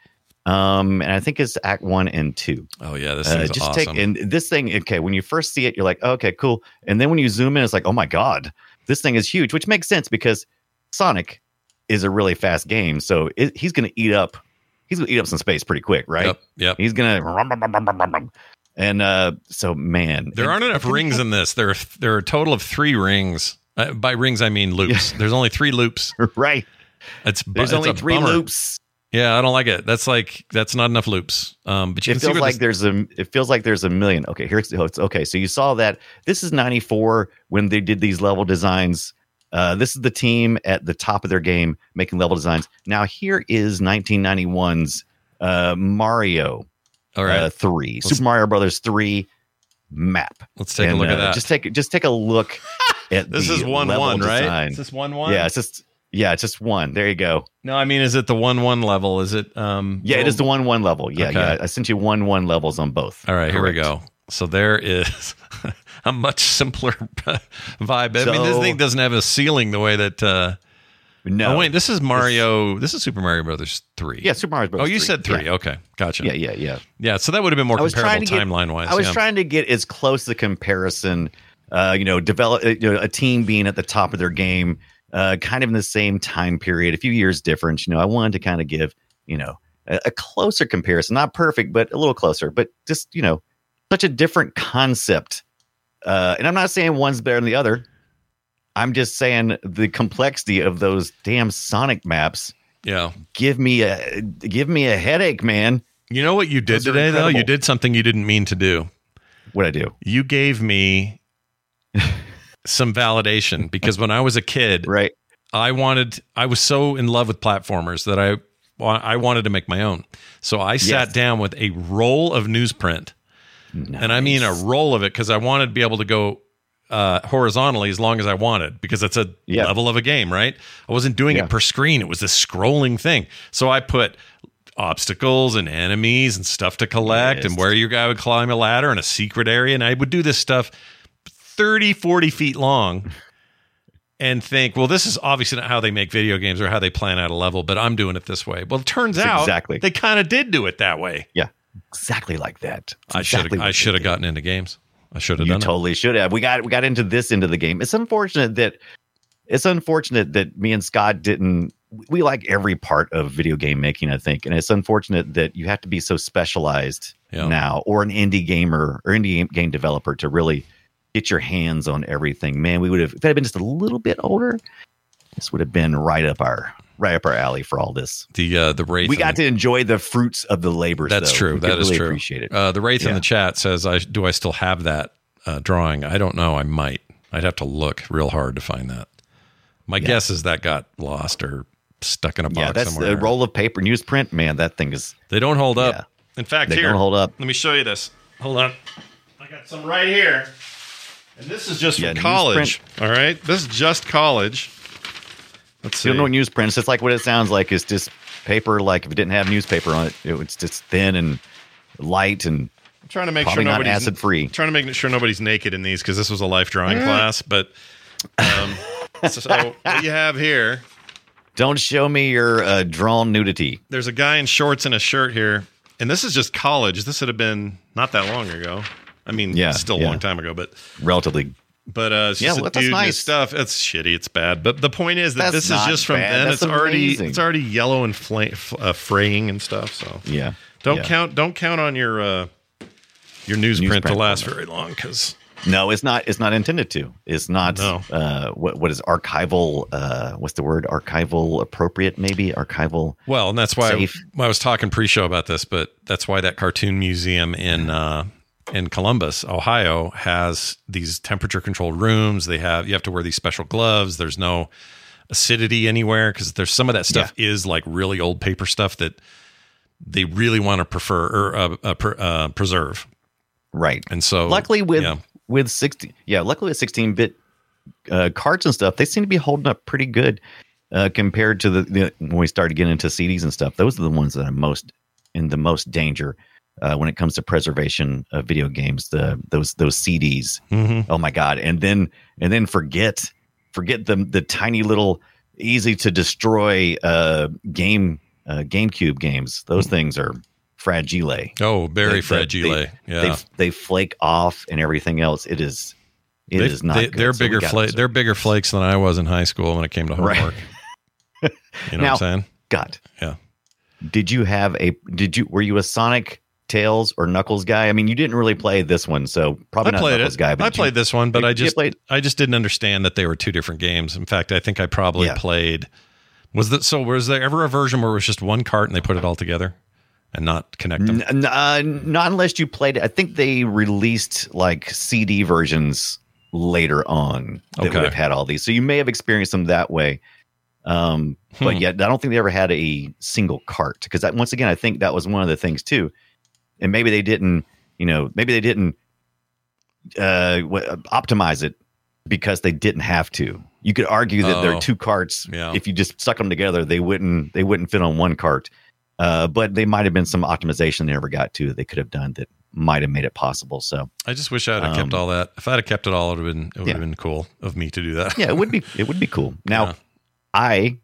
um, and I think it's Act one and two. oh yeah, this Uh, is just awesome. take and this thing. Okay, when you first see it, you're like, okay, cool, and then when you zoom in, it's like, oh my god, this thing is huge, which makes sense because Sonic is a really fast game, so it, he's going to eat up. He's going to eat up some space pretty quick, right? Yep. Yep. He's going to, and uh, so man, There aren't enough rings in this. There are there are a total of three rings. Uh, by rings, I mean loops. There's only three loops. right. It's There's it's only three bummer. loops. Yeah, I don't like it. That's like that's not enough loops. Um, but you it feels like this, there's a it feels like there's a million okay here's oh, it's okay so you saw that this is 94 when they did these level designs uh, this is the team at the top of their game making level designs now here is 1991's uh, mario all right. uh, 3 super mario brothers 3 map let's take a And, look at uh, that. just take just take a look at this the is one level one, right? design. Is this one one? yeah it's just yeah it's just one there you go No, I mean, is it the one one level? Is it? Um. yeah it well- is the one one level yeah Okay. yeah i sent you one one levels on both All right, here we go. So there is a much simpler vibe. I mean, this thing doesn't have a ceiling the way that. Uh, no Oh wait, this is Mario. This is Super Mario Brothers three. yeah super mario Brothers. Oh, you 3. said three. yeah. Okay, gotcha. Yeah, yeah, yeah. Yeah, so that would have been more comparable trying to get- timeline wise. I was yeah. trying to get as close to comparison. Uh, you know, develop uh, you know, a team being at the top of their game, uh, kind of in the same time period, a few years difference. You know, I wanted to kind of give you know a, a closer comparison, not perfect, but a little closer. But just you know, such a different concept. Uh, and I'm not saying one's better than the other. I'm just saying the complexity of those damn Sonic maps Yeah, give me a give me a headache, man. You know what you did Those today, though? You did something you didn't mean to do. What I do? You gave me some validation because when I was a kid, Right. I wanted, I was so in love with platformers that I, I wanted to make my own. So I sat Yes. down with a roll of newsprint, and I mean a roll of it because I wanted to be able to go uh, horizontally as long as I wanted because it's a Yeah. level of a game, right? I wasn't doing Yeah. it per screen; it was this scrolling thing. So I put obstacles and enemies and stuff to collect and where your guy would climb a ladder and a secret area, and I would do this stuff 30, 40 feet long. And think, well, this is obviously not how they make video games or how they plan out a level, but I'm doing it this way. Well, it turns It's out exactly. they kind of did do it that way. Yeah. Exactly like that. It's I should exactly I should have gotten into games. I should have done. You totally should have. We got we got into this into the game. It's unfortunate that it's unfortunate that me and Scott didn't. We like every part of video game making, I think, and it's unfortunate that you have to be so specialized Yeah. now, or an indie gamer or indie game- developer to really get your hands on everything. Man, we would have if it had been just a little bit older. This would have been right up our right up our alley for all this. The uh, the wraith. we got the- to enjoy the fruits of the labor. That's though. true. We That could is really true. Appreciate it. Uh, the wraith in the chat says, "I do. I still have that uh, drawing. I don't know. I might. I'd have to look real hard to find that. My guess is that got lost or stuck in a box yeah, that's somewhere. a roll of paper newsprint. Man, that thing is They don't hold up. Yeah. In fact, They here, don't hold up. Let me show you this. Hold on. I got some right here. And this is just Yeah, from college. All right. This is just college. Let's see. You don't know what newsprint. It's like what it sounds like. It's just paper. Like if it didn't have newspaper on it, it was just thin and light and I'm trying to make sure nobody's acid free. Trying to make sure nobody's naked in these because this was a life drawing class. But um, so what you have here, Don't show me your uh, drawn nudity. there's a guy in shorts and a shirt here, and this is just college. This would have been not that long ago. I mean, Yeah, still a yeah. long time ago, but Relatively. But uh, it's Yeah, just well, a dude and his nice. stuff. It's shitty. It's bad. But the point is that That's this is just from bad. then. That's it's already it's already yellow and fla- uh, fraying and stuff. So Yeah. don't Yeah. count don't count on your uh, your newsprint, to last very long because No, it's not. It's not intended to. It's not. No. Uh, what what is archival? Uh, what's the word? Archival appropriate? Maybe archival. Well, and that's why I, I was talking pre-show about this, but that's why that cartoon museum in uh, in Columbus, Ohio, has these temperature-controlled rooms. They have you have to wear these special gloves. There's no acidity anywhere because there's some of that stuff is like really old paper stuff that they really want to prefer or uh, uh, per, uh, preserve. Right. And so, luckily with yeah. with 16 yeah luckily with 16 bit uh, cards and stuff they seem to be holding up pretty good uh, compared to the, the when we started getting into cds and stuff those are the ones that are most in the most danger uh, when it comes to preservation of video games the those those cds Mhm. oh my god and then and then forget forget the the tiny little easy to destroy uh game uh gamecube games those things are fragile oh, very they- fragile. They, yeah, they, they flake off and everything else. It is, it is not. they- they're So bigger gotta fla- They're bigger flakes than I was in high school when it came to Right. homework. you know Now- what I'm saying? God, Yeah. did you have a? Did you? Were you a Sonic, Tails, or Knuckles guy? I mean, you didn't really play this one, so probably I not played Knuckles it. guy. But I did you- played this one, but I just played- I just didn't understand that they were two different games. In fact, I think I probably Yeah. played. Was that so? Was there ever a version where it was just one cart and they put it all together and not connect them? N- uh, not unless you played it. I think they released like CD versions later on that Okay. would have had all these. So you may have experienced them that way. Um, but Hmm. yet, I don't think they ever had a single cart because once again, I think that was one of the things too. And maybe they didn't, you know, maybe they didn't uh, optimize it because they didn't have to. You could argue that there Oh. are two carts. Yeah. If you just stuck them together, they wouldn't they wouldn't fit on one cart. Uh, but they might have been some optimization they never got to that they could have done that might have made it possible. So I just wish I'd have kept Um, all that. If I'd have kept it all, it would have been it would Yeah. have been cool of me to do that. yeah, it would be it would be cool. Now, Yeah. I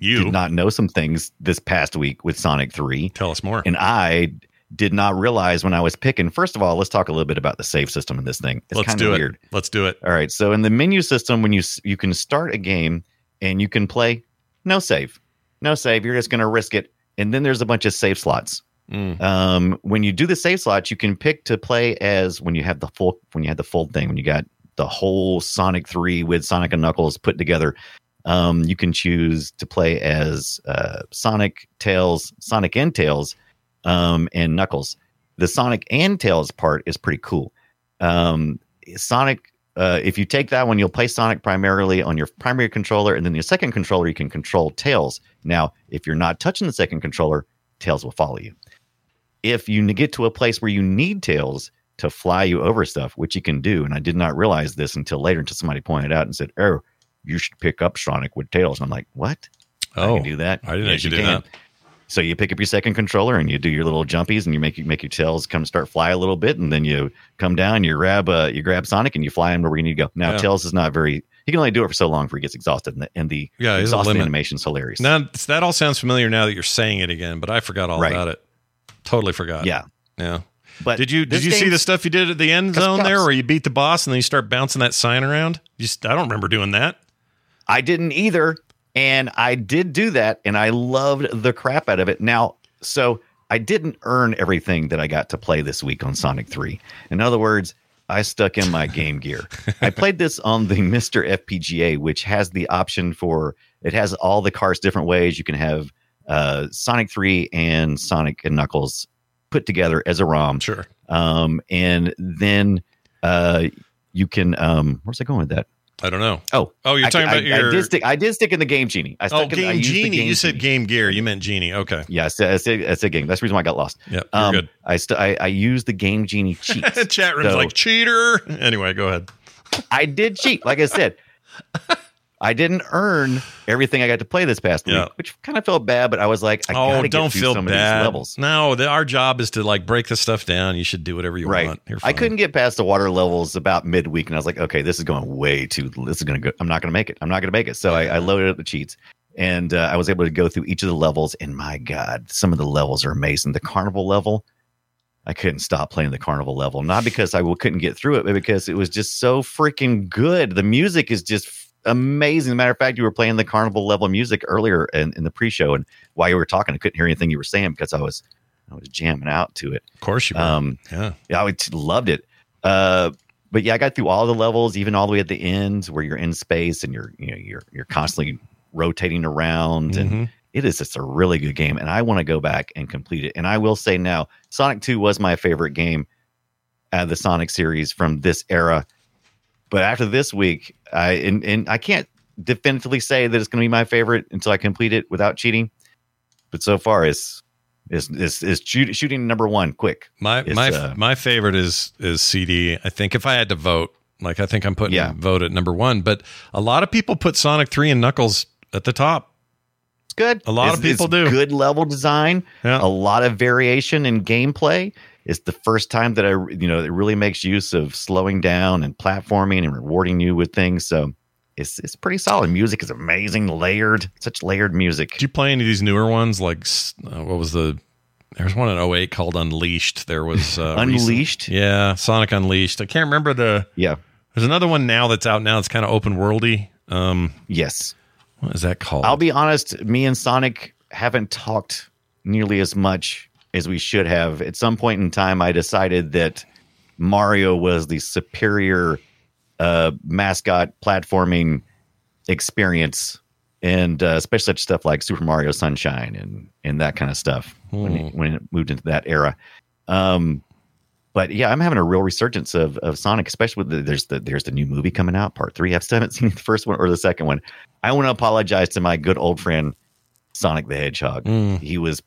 You did not know some things this past week with Sonic Three, tell us more. and I did not realize when I was picking. First of all, let's talk a little bit about the save system in this thing. It's Let's do of it. Let's do it. All right. So in the menu system, when you you can start a game and you can play no save, no save. You're just going to risk it, and then there's a bunch of save slots. Mm. Um, when you do the save slots, you can pick to play as when you have the full when you had the full thing when you got the whole Sonic Three with Sonic and Knuckles put together. Um, you can choose to play as uh, Sonic, Tails, Sonic and Tails, um, and Knuckles. The Sonic and Tails part is pretty cool. Um, Sonic, uh, if you take that one, you'll play Sonic primarily on your primary controller, and then your second controller, you can control Tails. Now, if you're not touching the second controller, Tails will follow you. If you get to a place where you need Tails to fly you over stuff, which you can do, and I did not realize this until later, until somebody pointed out and said, "Oh, you should pick up Sonic with Tails." And I'm like, "What? I Oh, can do that? I didn't know you do can. that. So you pick up your second controller and you do your little jumpies and you make you make your tails come start fly a little bit and then you come down you grab uh you grab Sonic and you fly him where you need to go. Now Yeah. Tails is not very he can only do it for so long before he gets exhausted and the, and the Yeah, exhausted limit. animation is hilarious. Now that all sounds familiar now that you're saying it again, but I forgot all Right. about it. Totally forgot. Yeah. yeah. But Did you did you see the stuff you did at the end Cups, zone there, where you beat the boss and then you start bouncing that sign around? You just, I don't remember doing that. I didn't either. And I did do that and I loved the crap out of it. Now, so I didn't earn everything that I got to play this week on Sonic 3. In other words, I stuck in my Game Gear. I played this on the MiSTer FPGA, which has the option for it has all the cars different ways. You can have uh, Sonic 3 and Sonic and Knuckles put together as a ROM. Sure. Um, and then uh, you can um, where's I going with that? I don't know. Oh, Oh, you're I- talking I, about your I did stick. I did stick in the Game Genie. I oh stuck in, I Game used Genie. Game You said Game Gear. You meant Genie. Okay. Yeah, I said, I said, I said game. That's the reason why I got lost. Yeah, Um, good. I, st- I I used the Game Genie cheats. Chat room's So- like cheater. Anyway, go ahead. I did cheat. Like I said, I didn't earn everything I got to play this past Yeah. week, which kind of felt bad. But I was like, I oh, don't get feel some bad. of these levels. No, the, our job is to like break the stuff down. You should do whatever you Right. want. I couldn't get past the water levels about midweek, and I was like, okay, this is going way too. This is going to go. I'm not going to make it. I'm not going to make it. So I, I loaded up the cheats, and uh, I was able to go through each of the levels. And my God, some of the levels are amazing. The carnival level, I couldn't stop playing the carnival level, not because I w- couldn't get through it, but because it was just so freaking good. The music is just amazing. As a matter of fact, you were playing the carnival level music earlier in, in the pre-show, and while you were talking, I couldn't hear anything you were saying because I was I was jamming out to it. Of course you. Were. Um, yeah. yeah, I loved it. Uh, but yeah, I got through all the levels, even all the way at the end where you're in space and you're you know you're you're constantly rotating around, and Mhm. it is just a really good game. And I want to go back and complete it. And I will say now, Sonic Two was my favorite game out of the Sonic series from this era. But after this week, I and, and I can't definitively say that it's going to be my favorite until I complete it without cheating. But so far, it's is is is shoot, shooting number one quick. My It's, my uh, my favorite is is CD. I think if I had to vote, like I think I'm putting Yeah. vote at number one. But a lot of people put Sonic Three and Knuckles at the top. It's good. A lot It's- of people it's do. Good level design. Yeah. A lot of variation in gameplay. It's the first time that I, you know, it really makes use of slowing down and platforming and rewarding you with things. So it's it's pretty solid. Music is amazing, layered, such layered music. Did you play any of these newer ones? Like uh, what was the? There was one in 08 called Unleashed. There was uh, recent- Unleashed? yeah, Sonic Unleashed. I can't remember the. Yeah. There's another one now that's out now. It's kind of open worldy. Um, Yes. what is that called? I'll be honest, me and Sonic haven't talked nearly as much as we should have. At some point in time, I decided that Mario was the superior uh, mascot platforming experience, and uh, especially such stuff like Super Mario Sunshine and and that kind of stuff when it, when it moved into that era. Um, but yeah, I'm having a real resurgence of, of Sonic, especially with the, there's the there's the new movie coming out, part three. I still haven't seen the first one or the second one. I want to apologize to my good old friend Sonic the Hedgehog. Mm. He was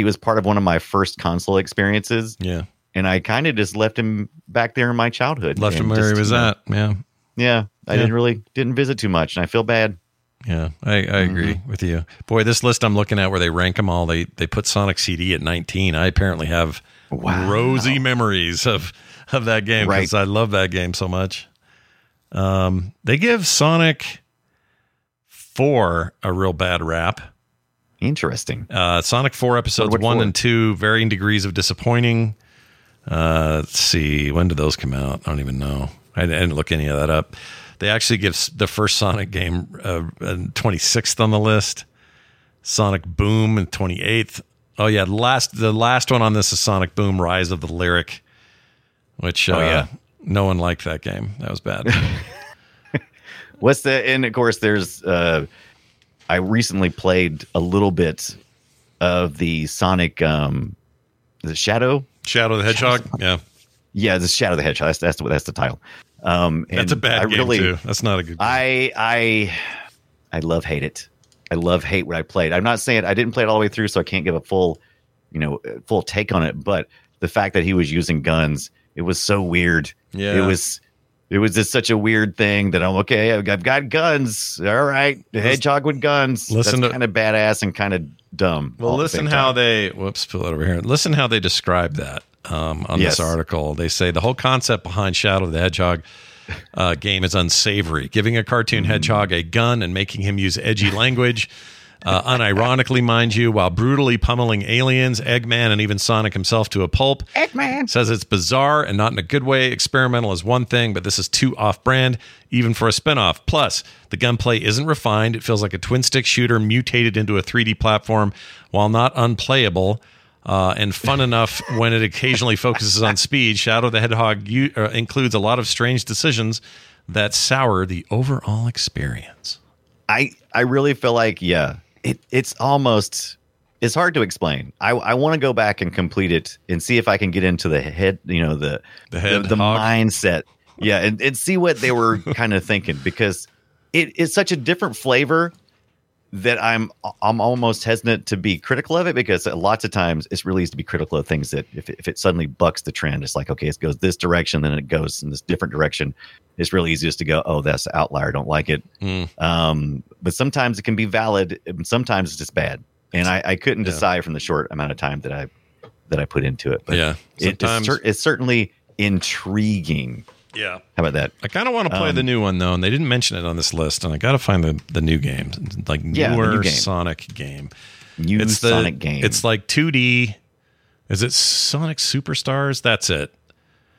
he was part of one of my first console experiences, yeah, and I kind of just left him back there in my childhood. left him where he was you know, at. Yeah, Yeah, I Yeah. didn't really didn't visit too much, and I feel bad. yeah, I, I agree Mm-hmm. with you. Boy, this list I'm looking at where they rank them all, they they put Sonic CD at 19. I apparently have rosy memories of of that game because I love that game so much. Um, they give Sonic four a real bad rap. Interesting. Uh, Sonic 4 episodes What- what 1 for? and 2, varying degrees of disappointing. Uh, let's see. When did those come out? I don't even know. I didn't look any of that up. They actually give the first Sonic game uh, uh, 26th on the list. Sonic Boom and 28th. Oh yeah, the last the last one on this is Sonic Boom: Rise of the Lyric, which uh, Oh, yeah. no one liked that game. That was bad. What's the and of course there's uh I recently played a little bit of the Sonic um the Shadow. Shadow the Hedgehog. Yeah, Yeah, the Shadow the Hedgehog. That's that's the, that's the title. Um, that's a bad I game really, too. That's not a good. Game. I I I love hate it. I love hate what I played. I'm not saying I didn't play it all the way through, so I can't give a full, you know, full take on it. But the fact that he was using guns, it was so weird. Yeah. It was. It was just such a weird thing that I'm okay. I've I've got guns. All right, the hedgehog with guns. Listen That's to- kind of badass and kind of dumb. Well, at the listen how time. they whoops, pull it over here. Listen how they describe that um, on Yes. this article. They say the whole concept behind Shadow the Hedgehog uh, game is unsavory, giving a cartoon Mm-hmm. hedgehog a gun and making him use edgy language. Uh, unironically, mind you, while brutally pummeling aliens, Eggman, and even Sonic himself to a pulp. Eggman says it's bizarre and not in a good way. Experimental is one thing, but this is too off brand, even for a spinoff. Plus, the gunplay isn't refined. It feels like a twin stick shooter mutated into a 3D platform, while not unplayable. Uh, and fun enough when it occasionally focuses on speed. Shadow the Hedgehog u- uh, includes a lot of strange decisions that sour the overall experience. I I really feel like yeah, it it's almost it's hard to explain. I I want to go back and complete it and see if I can get into the head, you know, the The head the, hog? mindset. Yeah, and, and see what they were kind of thinking because it is such a different flavor that I'm I'm almost hesitant to be critical of it because lots of times it's really easy to be critical of things that if it, if it suddenly bucks the trend, it's like okay, it goes this direction, then it goes in this different direction. It's really easy just to go, oh, that's outlier, don't like it. Mm. Um, but sometimes it can be valid, and sometimes it's just bad. And I, I couldn't Yeah. decide from the short amount of time that I that I put into it. But Yeah, it, it's, cer- it's certainly intriguing. Yeah. How about that? I kind of want to play Um, the new one though, and they didn't mention it on this list. And I got to find the the new game, like Yeah, newer new game. Sonic game. New it's the, Sonic game. It's like 2D. Is it Sonic Superstars? That's it.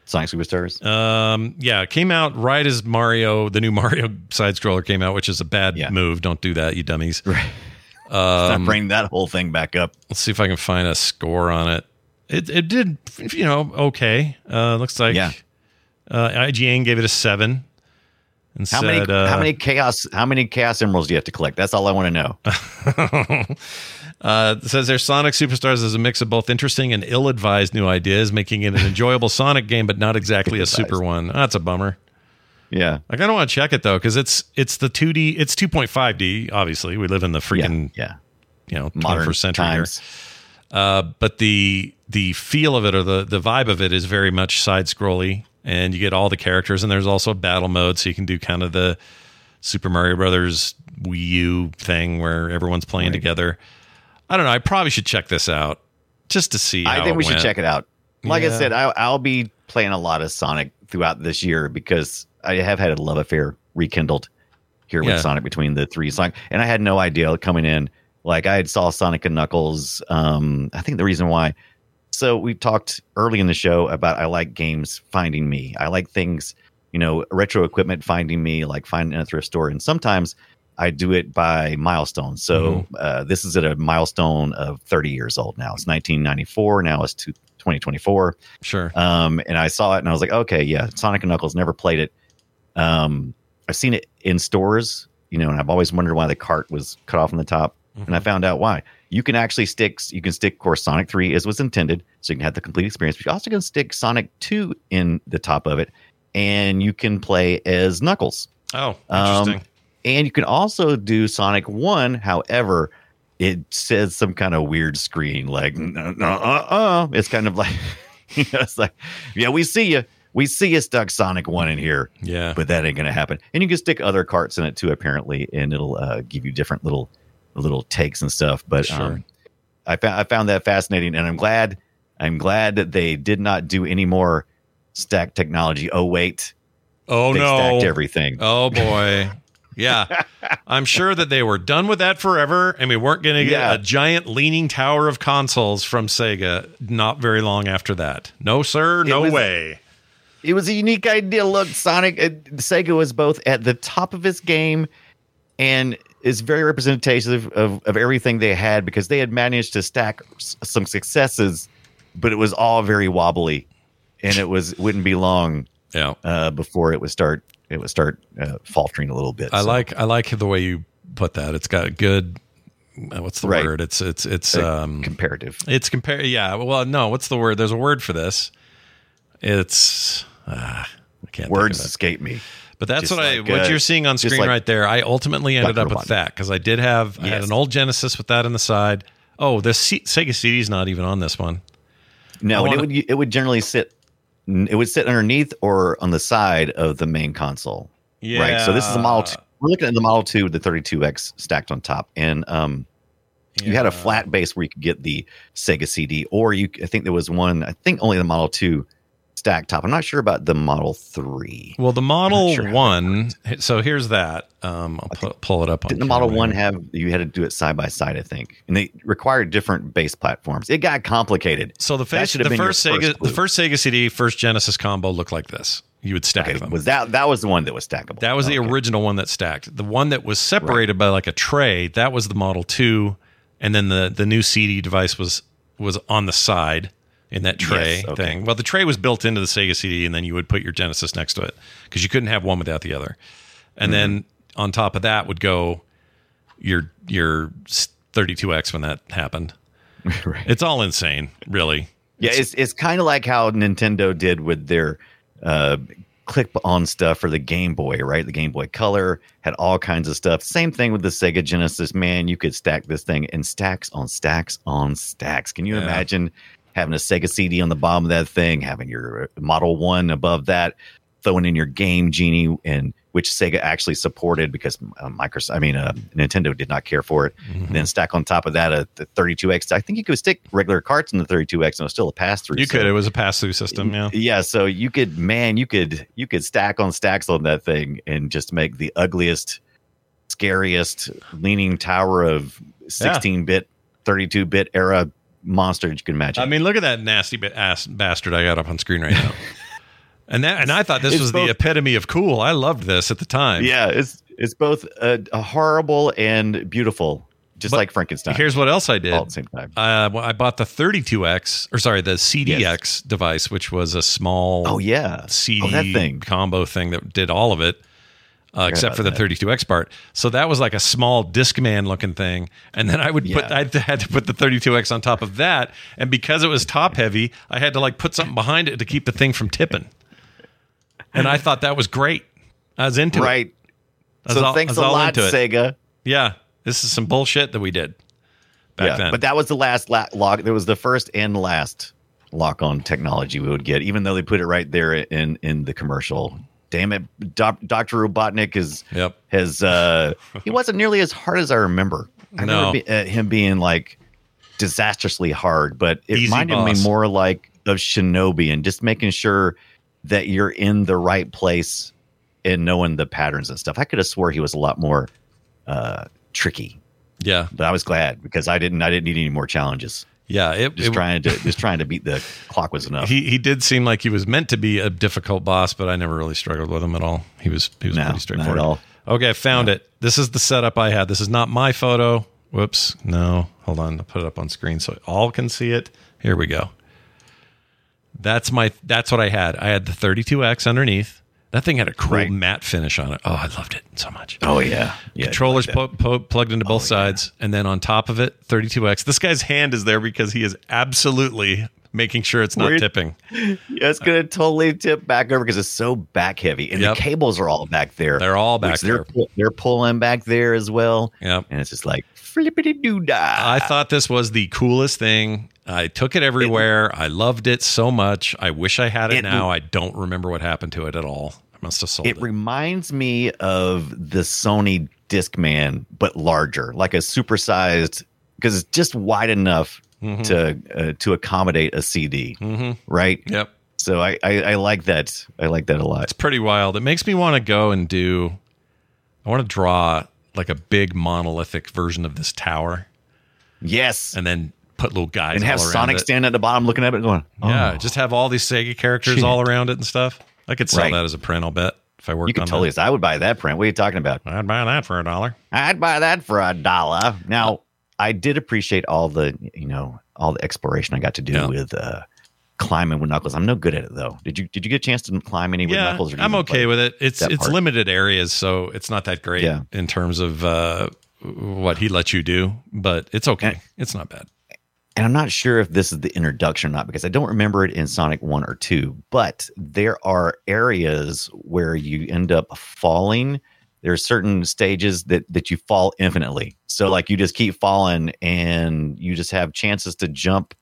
Sonic Superstars. Um, yeah, it came out right as Mario, the new Mario side scroller came out, which is a bad move. Don't do that, you dummies. Right. Um, bring that whole thing back up. Let's see if I can find a score on it. It it did, you know, okay. Uh, looks like Yeah. Uh, IGN gave it a seven. And How said, many uh, how many chaos how many chaos emeralds do you have to collect? That's all I want to know. Uh, it says their Sonic Superstars is a mix of both interesting and ill advised new ideas, making it an enjoyable Sonic game, but not exactly a super one. That's a bummer. Yeah. I kind of want to check it though, because it's it's the 2D, it's 2.5D. Obviously, we live in the freaking yeah, you know Modern 21st century times. here. Uh, but the the feel of it or the the vibe of it is very much side scrolly, and you get all the characters, and there's also a battle mode, so you can do kind of the Super Mario Brothers Wii U thing where everyone's playing Right. together. I don't know. I probably should check this out just to see. I think we should check it out. Like I said, I, I'll be playing a lot of Sonic throughout this year because I have had a love affair rekindled here Yeah. with Sonic between the three Sonic, and I had no idea coming in. Like I had saw Sonic and Knuckles. Um, I think the reason why. So we talked early in the show about I like games finding me. I like things, you know, retro equipment finding me, like finding a thrift store. And sometimes I do it by milestones. So uh, this is at a milestone of 30 years old now. It's 1994. Now it's 2024. Sure. Um, and I saw it and I was like, okay, yeah, Sonic and Knuckles. Never played it. Um, I've seen it in stores, you know, and I've always wondered why the cart was cut off on the top. And I found out why. You can actually stick, you can stick, of course, Sonic 3 as was intended. So you can have the complete experience, but you also can stick Sonic 2 in the top of it. And you can play as Knuckles. Oh, Um, interesting. and you can also do Sonic 1. However, it says some kind of weird screen like, uh uh. It's kind of like, you know, it's like, yeah, we see you. We see you stuck Sonic 1 in here. Yeah. But that ain't going to happen. And you can stick other carts in it too, apparently, and it'll uh, give you different little little takes and stuff. But Sure. um, I, found I found that fascinating. And I'm glad, I'm glad that they did not do any more stack technology. Oh, wait. oh they no. stacked everything. Oh boy. Yeah. I'm sure that they were done with that forever and we weren't going to get Yeah. a giant leaning tower of consoles from Sega not very long after that. No, sir. No was- way. it was a unique idea. Look, Sonic, uh, Sega was both at the top of its game and is very representative of, of everything they had because they had managed to stack s- some successes, but it was all very wobbly, and it was wouldn't be long Yeah. uh, before it would start it would start uh, faltering a little bit. I So, like I like the way you put that. It's got good uh, what's the Right. word? It's it's it's Uh, um comparative. it's compare. Yeah. Well, no. What's the word? There's a word for this. It's uh, I can't. Words escape me. But that's Just what I what uh, you're seeing on just screen like right there. I ultimately ended Dr. up with Robotnik. that because I did have I had Yes. an old Genesis with that on the side. Oh, the C- Sega CD's not even on this one. No, I and wanna- it would it would generally sit it would sit underneath or on the side of the main console. Yeah right. So this is a Model 2. We're looking at the Model 2 with the 32X stacked on top. And um you had a flat base where you could get the Sega CD or you I think there was one I think only the Model 2 stacked top. I'm not sure about the Model 3. Well, the Model sure One. So here's that. Um, I'll pu- pull it up. Didn't the Model camera 1 have you had to do it side by side, I think. And they required different base platforms. It got complicated. So the face, the first Sega, clue. the first Sega CD, first Genesis combo looked like this. You would stack Okay, them. was that that was the one that was stackable. That was the Okay. original one that stacked. The one that was separated by like a tray, that was the Model 2 and then the the new CD device was was on the side in that tray Yes, okay. thing. Well, the tray was built into the Sega CD and then you would put your Genesis next to it cuz you couldn't have one without the other. And then Mm-hmm. on top of that would go your your 32X when that happened. Right. It's all insane, really. Yeah, it's it's kind of like how Nintendo did with their uh, clip on stuff for the Game Boy, right? The Game Boy Color had all kinds of stuff. Same thing with the Sega Genesis. Man, you could stack this thing in stacks on stacks on stacks. Can you Yeah. imagine having a Sega CD on the bottom of that thing, having your Model One above that, throwing in your Game Genie, and which Sega actually supported because uh, Microsoft, I mean, uh, Nintendo did not care for it. Mm-hmm. And then stack on top of that a the 32X. I think you could stick regular carts in the 32X and it was still a pass through. You could. It was a pass-through system, yeah. Yeah, so you could, man, you could, you could stack on stacks on that thing and just make the ugliest, scariest leaning tower of 16-bit, 32-bit era monster that you can imagine. I mean, look at that nasty ass bastard I got up on screen right now. and that and I thought this It's was both- the epitome of cool. I loved this at the time. yeah, it's it's both a, a horrible and beautiful, just But like Frankenstein. Here's what else I did. all at the same time. Uh, well, I bought the 32X, or sorry, the CDX device, which was a small Oh yeah, CD oh, that thing. combo thing that did all of it, uh, except for the 32X part. So that was like a small Discman looking thing, and then I would put I had to put the 32X on top of that, and because it was top heavy, I had to like put something behind it to keep the thing from tipping. And I thought that was great. I was into it. Right. I was So all- thanks a lot. Sega. Yeah, this is some bullshit that we did back then. But that was the last la- lock. There was the first and last lock on technology we would get, even though they put it right there in in the commercial. Damn it, Doc, Doctor Robotnik is Yep. has uh he wasn't nearly as hard as I remember. I No. remember be, uh, him being like disastrously hard, but it Easy reminded boss. me more like of Shinobi and just making sure that you're in the right place and knowing the patterns and stuff. I could have swore he was a lot more uh tricky yeah, but I was glad because I didn't I didn't need any more challenges. Yeah. It, Just it- trying to just trying to beat the clock was enough. He he did seem like he was meant to be a difficult boss, but I never really struggled with him at all. He was he was No, pretty not at all. Okay, I found it. This is the setup I had. This is not my photo. Whoops. No. Hold on. I'll put it up on screen so all can see it. Here we go. That's my that's what I had. I had the 32X underneath. That thing had a cool Right. matte finish on it. Oh, I loved it so much. oh yeah, yeah. Controllers like pu- pu- plugged into oh, both sides, and then on top of it, 32x. This guy's hand is there because he is absolutely making sure it's not tipping. Yeah, it's gonna totally tip back over because it's so back heavy, and Yep. the cables are all back there. They're all back which they're there. they're pulling back there as well. Yep. and it's just like flippity doo dah. I thought this was the coolest thing. I took it everywhere. I loved it so much. I wish I had it, It- now. I don't remember what happened to it at all. I must have sold it. it reminds me of the Sony Discman, but larger, like a supersized because it's just wide enough Mhm. to uh, to accommodate a CD, Mhm. right? Yep. So I, I I like that. I like that a lot. It's pretty wild. It makes me want to go and do, I want to draw like a big monolithic version of this tower Yes, and then put little guys and have Sonic it. stand at the bottom looking at it, going, oh. Yeah, just have all these Sega characters Shit. all around it and stuff. I could sell Right. that as a print. I'll bet if I worked You could on totally. that. I would buy that print. What are you talking about? I'd buy that for a dollar. I'd buy that for a dollar. Now, I did appreciate all the you know all the exploration I got to do Yeah. with uh, climbing with Knuckles. I'm no good at it though. Did you Did you get a chance to climb any with Yeah, Knuckles? or do I'm okay with it. It's it's part? limited areas, so it's not that great Yeah. in terms of uh, what he let you do, but it's okay. It's not bad. and I'm not sure if this is the introduction or not because I don't remember it in Sonic 1 or 2, but there are areas where you end up falling. There are certain stages that that you fall infinitely. So like you just keep falling and you just have chances to jump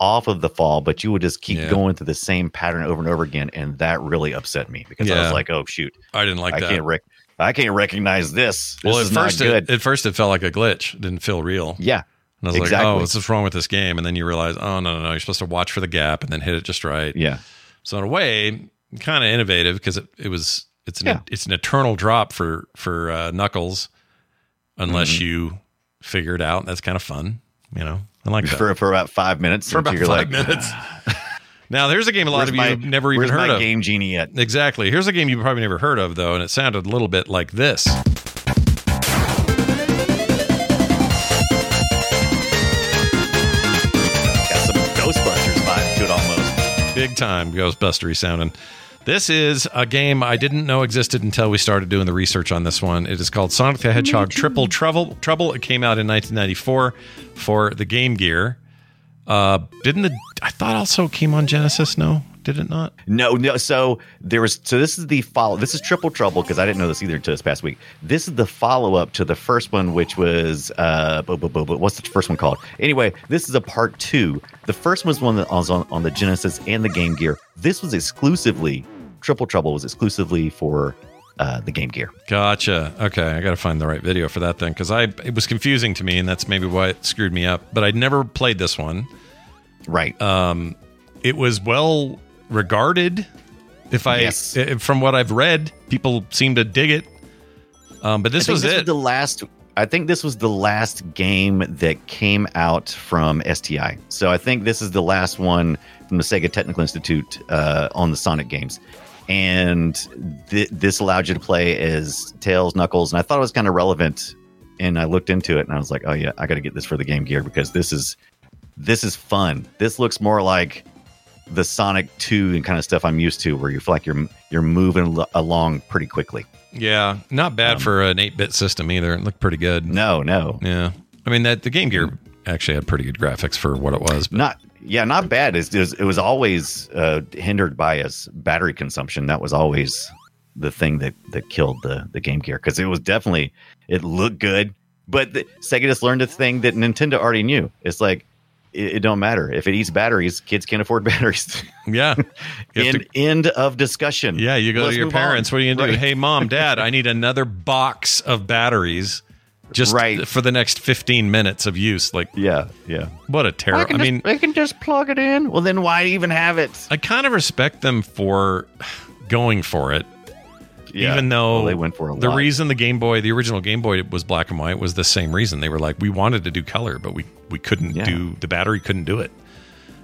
off of the fall, but you would just keep Yeah. going through the same pattern over and over again and that really upset me because I was like, "Oh shoot. I didn't like I that. can't rec- I can't recognize this. This well, at is not first, good." it, at first, it felt like a glitch. It didn't feel real. yeah. And I was like, oh, what's wrong with this game? And then you realize, oh, no, no, no. You're supposed to watch for the gap and then hit it just right. Yeah. So in a way, kind of innovative because it, it was it's an Yeah. it's an eternal drop for for uh, Knuckles, unless Mm-hmm. you figure it out. That's kind of fun, you know. I like that For for about 5 minutes for about five like, minutes. Ah. now there's a game a lot of you my- have never even heard of. Game Genie yet? Exactly. Here's a game you probably never heard of though, and it sounded a little bit like this. Got some Ghostbusters vibe to it almost. Big time Ghostbustery sounding. This is a game I didn't know existed until we started doing the research on this one. It is called Sonic the Hedgehog Triple Trouble. Trouble. It came out in 1994 for the Game Gear. Uh, didn't the? I thought also came on Genesis. No, did it not? No, no. So there was. So this is the follow. This is Triple Trouble because I didn't know this either until this past week. This is the follow up to the first one, which was uh, bu- bu- bu- bu- what's the first one called? Anyway, this is a part two. The first one was one that was on, on the Genesis and the Game Gear. This was exclusively Triple Trouble was exclusively for uh, the Game Gear. Gotcha. Okay, I got to find the right video for that then because I it was confusing to me, and that's maybe why it screwed me up. But I'd never played this one. Right. Um, it was well regarded. If I, Yes. eh, from what I've read, people seem to dig it. Um, but this was this it. Was the last. I think this was the last game that came out from STI. So I think this is the last one from the Sega Technical Institute uh, on the Sonic games. And th- this allowed you to play as Tails, Knuckles, and I thought it was kind of relevant. And I looked into it, and I was like, "Oh yeah, I got to get this for the Game Gear because this is this is fun. This looks more like the Sonic Two and kind of stuff I'm used to, where you feel like you're you're moving al- along pretty quickly. yeah, not bad Um, for an eight-bit system either. It looked pretty good. No, no, Yeah, I mean that the Game Gear actually had pretty good graphics for what it was. But not yeah not bad it was, it was always uh, hindered by its battery consumption that was always the thing that that killed the the game gear because it was definitely it looked good but the, sega just learned a thing that nintendo already knew it's like it, it don't matter if it eats batteries kids can't afford batteries yeah, end, to- end of discussion yeah. You go Let's to your move on. parents. What are you gonna do? Hey, mom, dad, I need another box of batteries. Just Right. for the next 15 minutes of use. Like, yeah yeah what a terror. I, mean, they can just plug it in well then why even have it I kind of respect them for going for it. Yeah. Even though Well, they went for a the lot. reason the Game Boy, the original Game Boy was black and white was the same reason. They were like, we wanted to do color, but we, we couldn't Yeah. do the battery couldn't do it.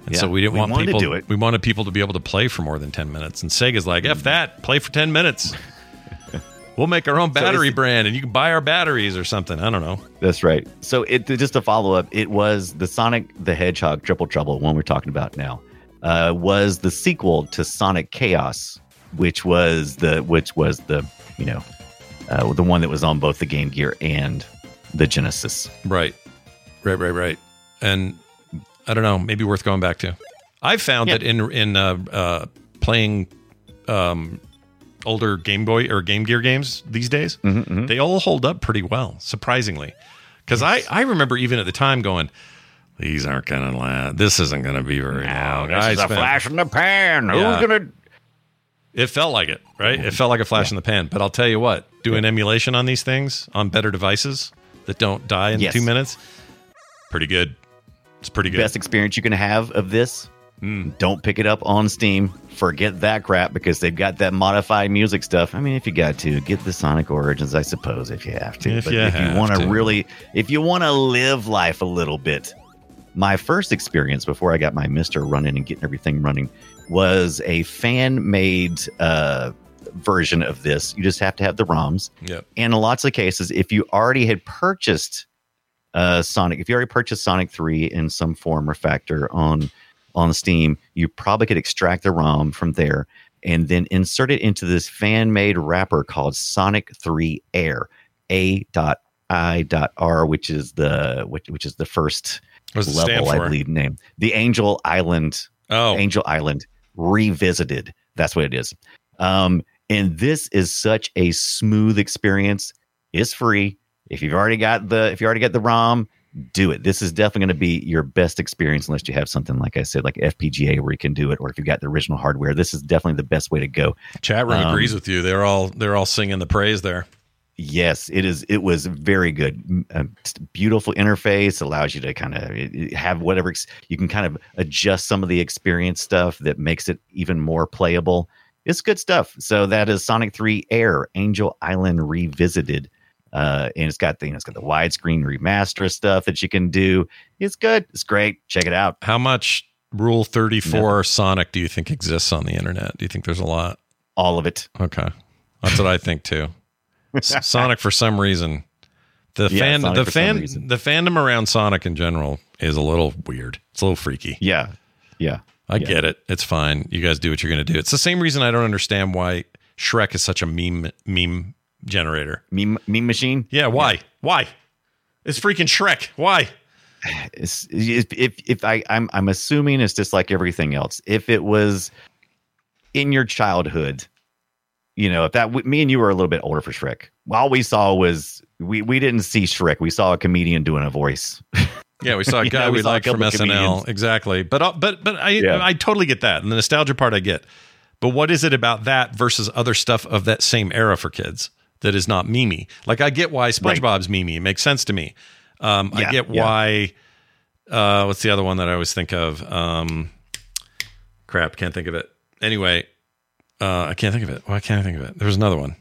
And Yeah. so we didn't We want wanted to people do it. we wanted people to be able to play for more than 10 minutes. And Sega's like, F that, play for 10 minutes. we'll make our own battery it's- brand and you can buy our batteries or something. I don't know. That's right. So it just to follow up, it was the Sonic the Hedgehog Triple Trouble, one we're talking about now, uh, was the sequel to Sonic Chaos, which was the which was the you know uh, the one that was on both the Game Gear and the Genesis. Right. Right, right, right. And I don't know, maybe worth going back to. I've found Yeah. that in in uh, uh, playing um, older Game Boy or Game Gear games these days, Mm-hmm, they all hold up pretty well, surprisingly. Because I, I remember even at the time going, these aren't to last. This isn't going to be very long. I spent- in the pan. Yeah. gonna? It felt like it, right? It felt like a flash in the pan. But I'll tell you what, doing emulation on these things on better devices that don't die in Yes. two minutes, pretty good. It's pretty good. Best experience you can have of this. Mm. Don't pick it up on Steam. Forget that crap because they've got that modified music stuff. I mean, if you got to get the Sonic Origins, I suppose if you have to. If but you if you want to really, if you want to live life a little bit, my first experience before I got my MiSTer running and getting everything running was a fan made uh, version of this. You just have to have the ROMs. Yep. And in lots of cases, if you already had purchased uh, Sonic, if you already purchased Sonic 3 in some form or factor on on Steam, you probably could extract the ROM from there and then insert it into this fan made wrapper called Sonic 3 Air. A.I.R, which is the which, which is the first What's level, I believe name. The Angel Island Oh, Angel Island revisited. That's what it is. Um, and this is such a smooth experience. It's free. If you've already got the if you already got the ROM, do it. This is definitely going to be your best experience unless you have something like I said, like FPGA where you can do it, or if you've got the original hardware. This is definitely the best way to go. chat room um, agrees with you. They're all they're all singing the praise there. Yes, it is. It was very good. A beautiful interface allows you to kind of have whatever you can kind of adjust some of the experience stuff that makes it even more playable. It's good stuff. So that is Sonic 3 Air Angel Island Revisited. Uh, and it's got the you know, it's got the widescreen remaster stuff that you can do. It's good. It's great. Check it out. How much Rule Thirty Four Sonic do you think exists on the internet? Do you think there's a lot? All of it. Okay, that's what I think too. Sonic for some reason, the Yeah, fan, Sonic the fan, the fandom around Sonic in general is a little weird. It's a little freaky. Yeah. Yeah. I Yeah. get it. It's fine. You guys do what you're going to do. It's the same reason I don't understand why Shrek is such a meme meme generator. Meme, meme machine. Yeah, why? Why? It's freaking Shrek. Why? It's, if if I I'm I'm assuming it's just like everything else. If it was in your childhood, you know, if that me and you were a little bit older for Shrek, all we saw was we we didn't see Shrek. We saw a comedian doing a voice. Yeah, we saw a guy know, we we liked from SNL. comedians. Exactly. But uh, but but I Yeah. I totally get that. And the nostalgia part I get. But what is it about that versus other stuff of that same era for kids that is not Mimi? Like I get why SpongeBob's Mimi. It makes sense to me. Um, I get yeah. why uh, what's the other one that I always think of? Um, crap, can't think of it. Anyway, uh, I can't think of it. Why can't I think of it? There was another one.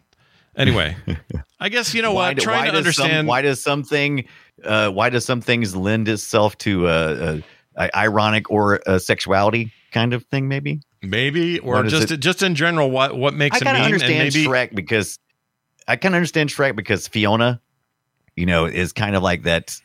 Anyway, I guess you know why, what? do- Trying to does some- understand why does something uh, why does some things lend itself to uh, uh, ironic or uh, sexuality kind of thing? Maybe maybe or What just just in general what what makes I a kind meme of and understand maybe Shrek because I kind of understand Shrek because Fiona, you know, is kind of like that.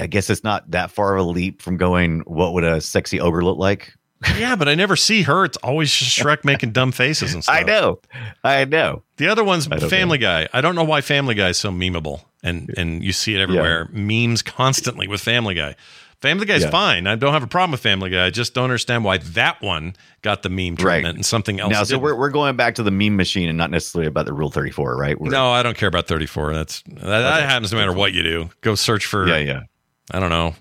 I guess it's not that far of a leap from going. What would a sexy ogre look like? Yeah, but I never see her. It's always just Shrek making dumb faces and stuff. I know, I know. The other one's Family Guy. I don't know why Family Guy is so memeable, and and you see it everywhere. Memes constantly with Family Guy. Family Guy's Yeah. fine. I don't have a problem with Family Guy. I just don't understand why that one got the meme treatment Right. and something else. now, so didn't. we're we're going back to the meme machine and not necessarily about the Rule Thirty Four, right? We're, no, I don't care about thirty four. That's that, that happens no matter what you do. Go search for. yeah, yeah. I don't know.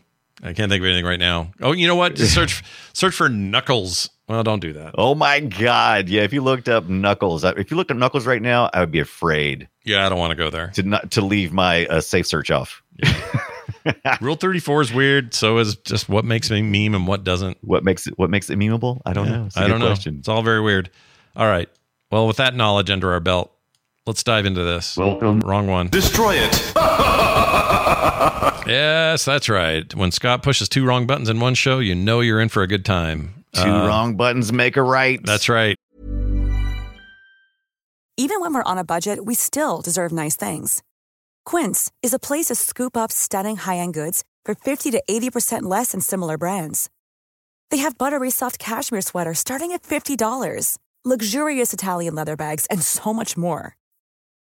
I can't think of anything right now. Oh, you know what? Just search search for Knuckles. Well, don't do that. Oh my God! Yeah, if you looked up Knuckles, if you looked up Knuckles right now, I would be afraid Yeah, I don't want to go there. to not to leave my uh, safe search off. Rule 34 is weird. So is just what makes me meme and what doesn't. What makes it What makes it memeable? I don't Yeah, know. It's a I good don't know. question. It's all very weird. All right. Well, with that knowledge under our belt, let's dive into this. Welcome. Wrong one. Destroy it. Yes, that's right. When Scott pushes two wrong buttons in one show, you know you're in for a good time. Two Uh, wrong buttons make a right. That's right. Even when we're on a budget, we still deserve nice things. Quince is a place to scoop up stunning high-end goods for 50 to 80% less than similar brands. They have buttery soft cashmere sweaters starting at $50, luxurious Italian leather bags, and so much more.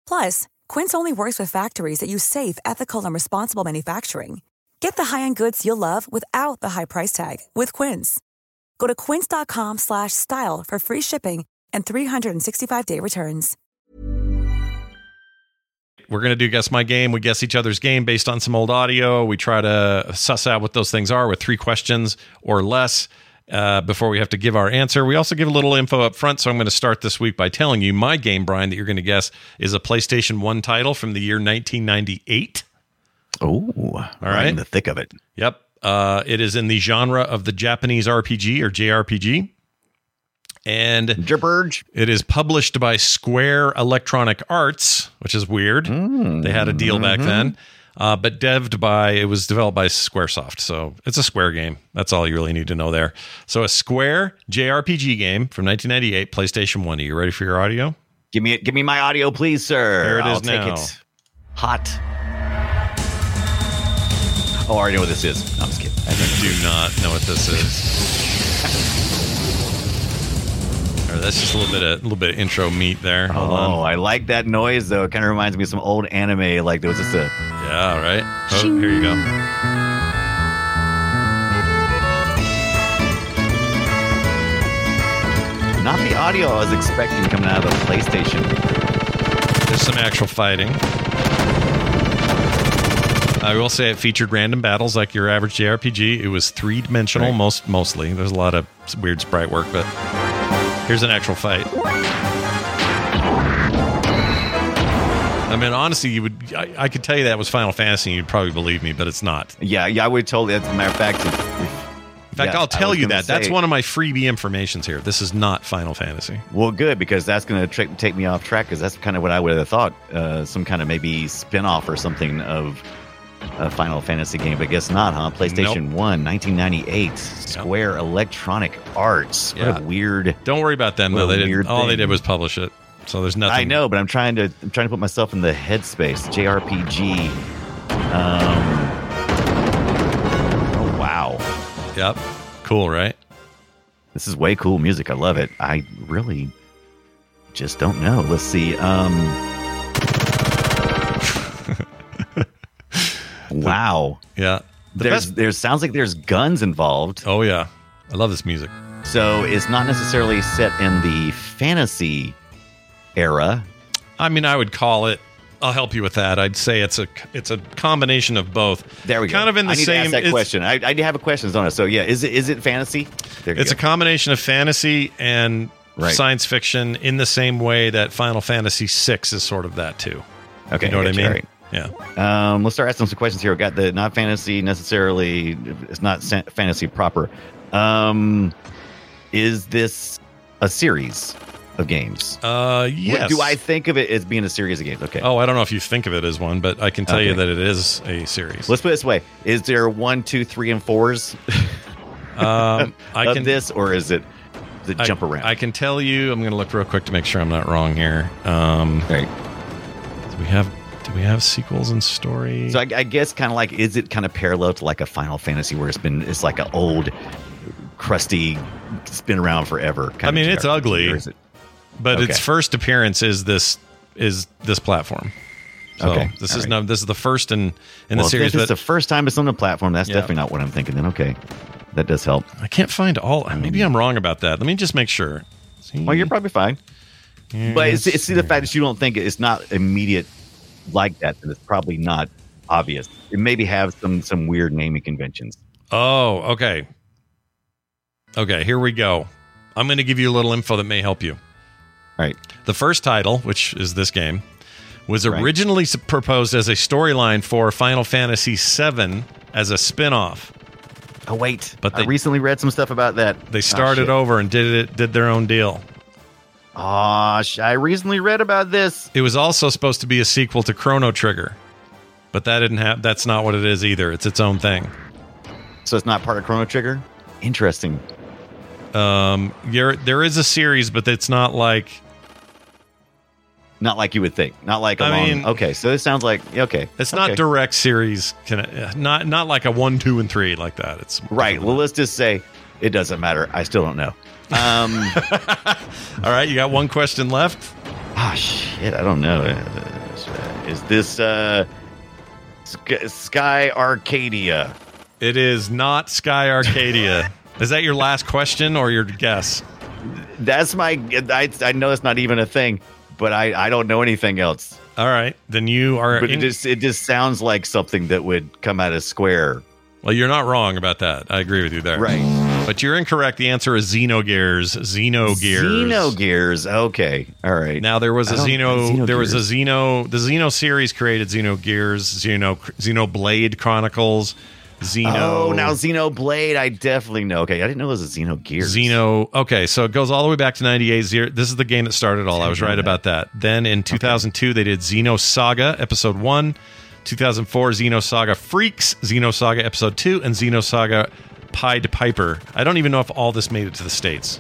Plus, Quince only works with factories that use safe, ethical, and responsible manufacturing. Get the high-end goods you'll love without the high price tag with Quince. Go to quince.com slash style for free shipping and 365-day returns. We're going to do Guess My Game. We guess each other's game based on some old audio. We try to suss out what those things are with three questions or less uh, before we have to give our answer. We also give a little info up front. So I'm going to start this week by telling you my game, Brian, that you're going to guess is a PlayStation 1 title from the year 1998. Oh, all right. in the thick of it. Yep. Uh, it is in the genre of the Japanese RPG or JRPG. And it is published by Square Electronic Arts, which is weird. they had a deal back then. Uh, but devved by, it was developed by Squaresoft. So it's a Square game. That's all you really need to know there. So a Square JRPG game from 1998, PlayStation 1. Are you ready for your audio? Give me it. Give me my audio, please, sir. Here it is I'll now. it. Hot. Oh, I already know what this is. No, I'm just kidding. I do not know what this is. Right, that's just a little bit of a little bit of intro meat there. Hold Oh, on. I like that noise though. It kind of reminds me of some old anime. Like there was just a Yeah, all right. Oh, here you go. not the audio I was expecting coming out of the PlayStation. There's some actual fighting. I will say it featured random battles like your average JRPG. It was three dimensional, Right. most mostly. There's a lot of weird sprite work, but here's an actual fight. I mean, honestly, you would. I, I could tell you that was Final Fantasy, and you'd probably believe me, but it's not. Yeah, yeah, I would totally. As a matter of fact, In fact, yeah, I'll tell you that. That's one of my freebie informations here. This is not Final Fantasy. Well, good because that's going to tra- take me off track because that's kind of what I would have thought. Uh, some kind of maybe spin off or something of a Final Fantasy game, but guess not, huh? PlayStation 1, 1998, Square Electronic Arts. What Yeah. a weird. Don't worry about them though. They didn't. weird All they did was publish it. So there's nothing. I know, but I'm trying to I'm trying to put myself in the headspace. JRPG. Um, oh wow, Yep. Cool, right? this is way cool music. I love it. I really just don't know. Let's see. Um, wow. Yeah. The there's best- there sounds like there's guns involved. Oh yeah, I love this music. So it's not necessarily set in the fantasy era. I mean, I would call it. I'll help you with that. I'd say it's a it's a combination of both. There we go. Kind of in the I need same. to ask that it's- question. I, I have a questions on it. So yeah, is it is it fantasy? It's a combination of fantasy and Right. science fiction in the same way that Final Fantasy VI is sort of that too. okay. you know what I mean? right. Yeah. Um, let's start asking some questions here. We got the not fantasy necessarily. It's not fantasy proper. Um, is this a series of games? Uh, What yes. Do I think of it as being a series of games? Okay. Oh, I don't know if you think of it as one, but I can tell you that it is a series. Let's put it this way: Is there one, two, three, and fours Um, I of can this, or is it the jump around? I can tell you. I'm going to look real quick to make sure I'm not wrong here. Um, do we have do we have sequels and story? So I, I guess kind of like, is it kind of parallel to like a Final Fantasy where it's been it's like an old, crusty, it's been around forever. Kind I mean, it's ugly. it- but its first appearance is this is this platform. So Okay, this all is right. no this is the first in in well, the series, it's but the first time it's on the platform. That's Yeah. definitely not what I'm thinking. Then okay, that does help. I can't find all. Maybe I'm um, wrong about that. Let me just make sure. See? Well, you're probably fine. But it's, Yes. it's the fact that you don't think it's not immediate like that. That it's probably not obvious. It maybe have some some weird naming conventions. Oh, okay. Okay, here we go. I'm going to give you a little info that may help you. Right. The first title, which is this game, was originally s- proposed as a storyline for Final Fantasy VII as a spin-off. Oh wait, But I recently read some stuff about that. They started oh, over and did it did their own deal. Oh, I recently read about this. It was also supposed to be a sequel to Chrono Trigger. But that didn't have that's not what it is either. It's its own thing. So it's not part of Chrono Trigger. Interesting. Um there there is a series but it's not like Not like you would think. Not like a I long. mean- okay, so it sounds like okay. It's not okay. direct series, can not not like a one, two, and three like that. It's right. Well, let's just say it doesn't matter. I still don't know. Um, all right. You got one question left. ah, shit. I don't know. Is this uh, Sk- Sky Arcadia? It is not Sky Arcadia. is that your last question or your guess? That's my. I, I know it's not even a thing, but I, I don't know anything else. All right, then you are. But in- it just it just sounds like something that would come out of Square. well, you're not wrong about that. I agree with you there. Right. But you're incorrect. The answer is Xenogears. Xenogears. Xenogears. Okay. All right. Now there was a Xeno, there was a. Xeno the Xeno series created Xenogears, Xeno Xenoblade Chronicles, Xeno Oh, now Xenoblade, I definitely know. Okay, I didn't know it was a Xenogears. Xeno. Okay, so it goes all the way back to 98. Zero, this is the game that started all. I was right about that. Then in 2002, they did Xenosaga Episode 1. 2004, Xenosaga Freaks, Xenosaga Episode 2, and Xenosaga Pied Piper. I don't even know if all this made it to the States.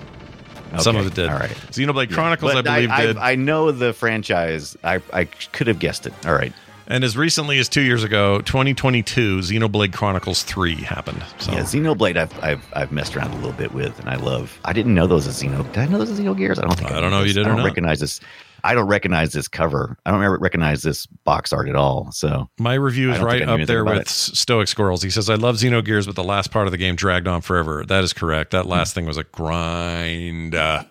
Some of it did. all right. Xenoblade Chronicles, I But believe, I, did. I know the franchise. I, I could have guessed it. All right. And as recently as two years ago, 2022, Xenoblade Chronicles 3 happened. So Yeah, Xenoblade, I've, I've I've messed around a little bit with, and I love. I didn't know those as Xeno. Did I know those as Xenogears? I don't think. I don't know if you did. I don't not. recognize this. I don't recognize this cover. I don't recognize this box art at all. So my review is right up there with it. Stoic Squirrels. He says, I love Xenogears, but the last part of the game dragged on forever. That is correct. That last thing was a grind. Uh,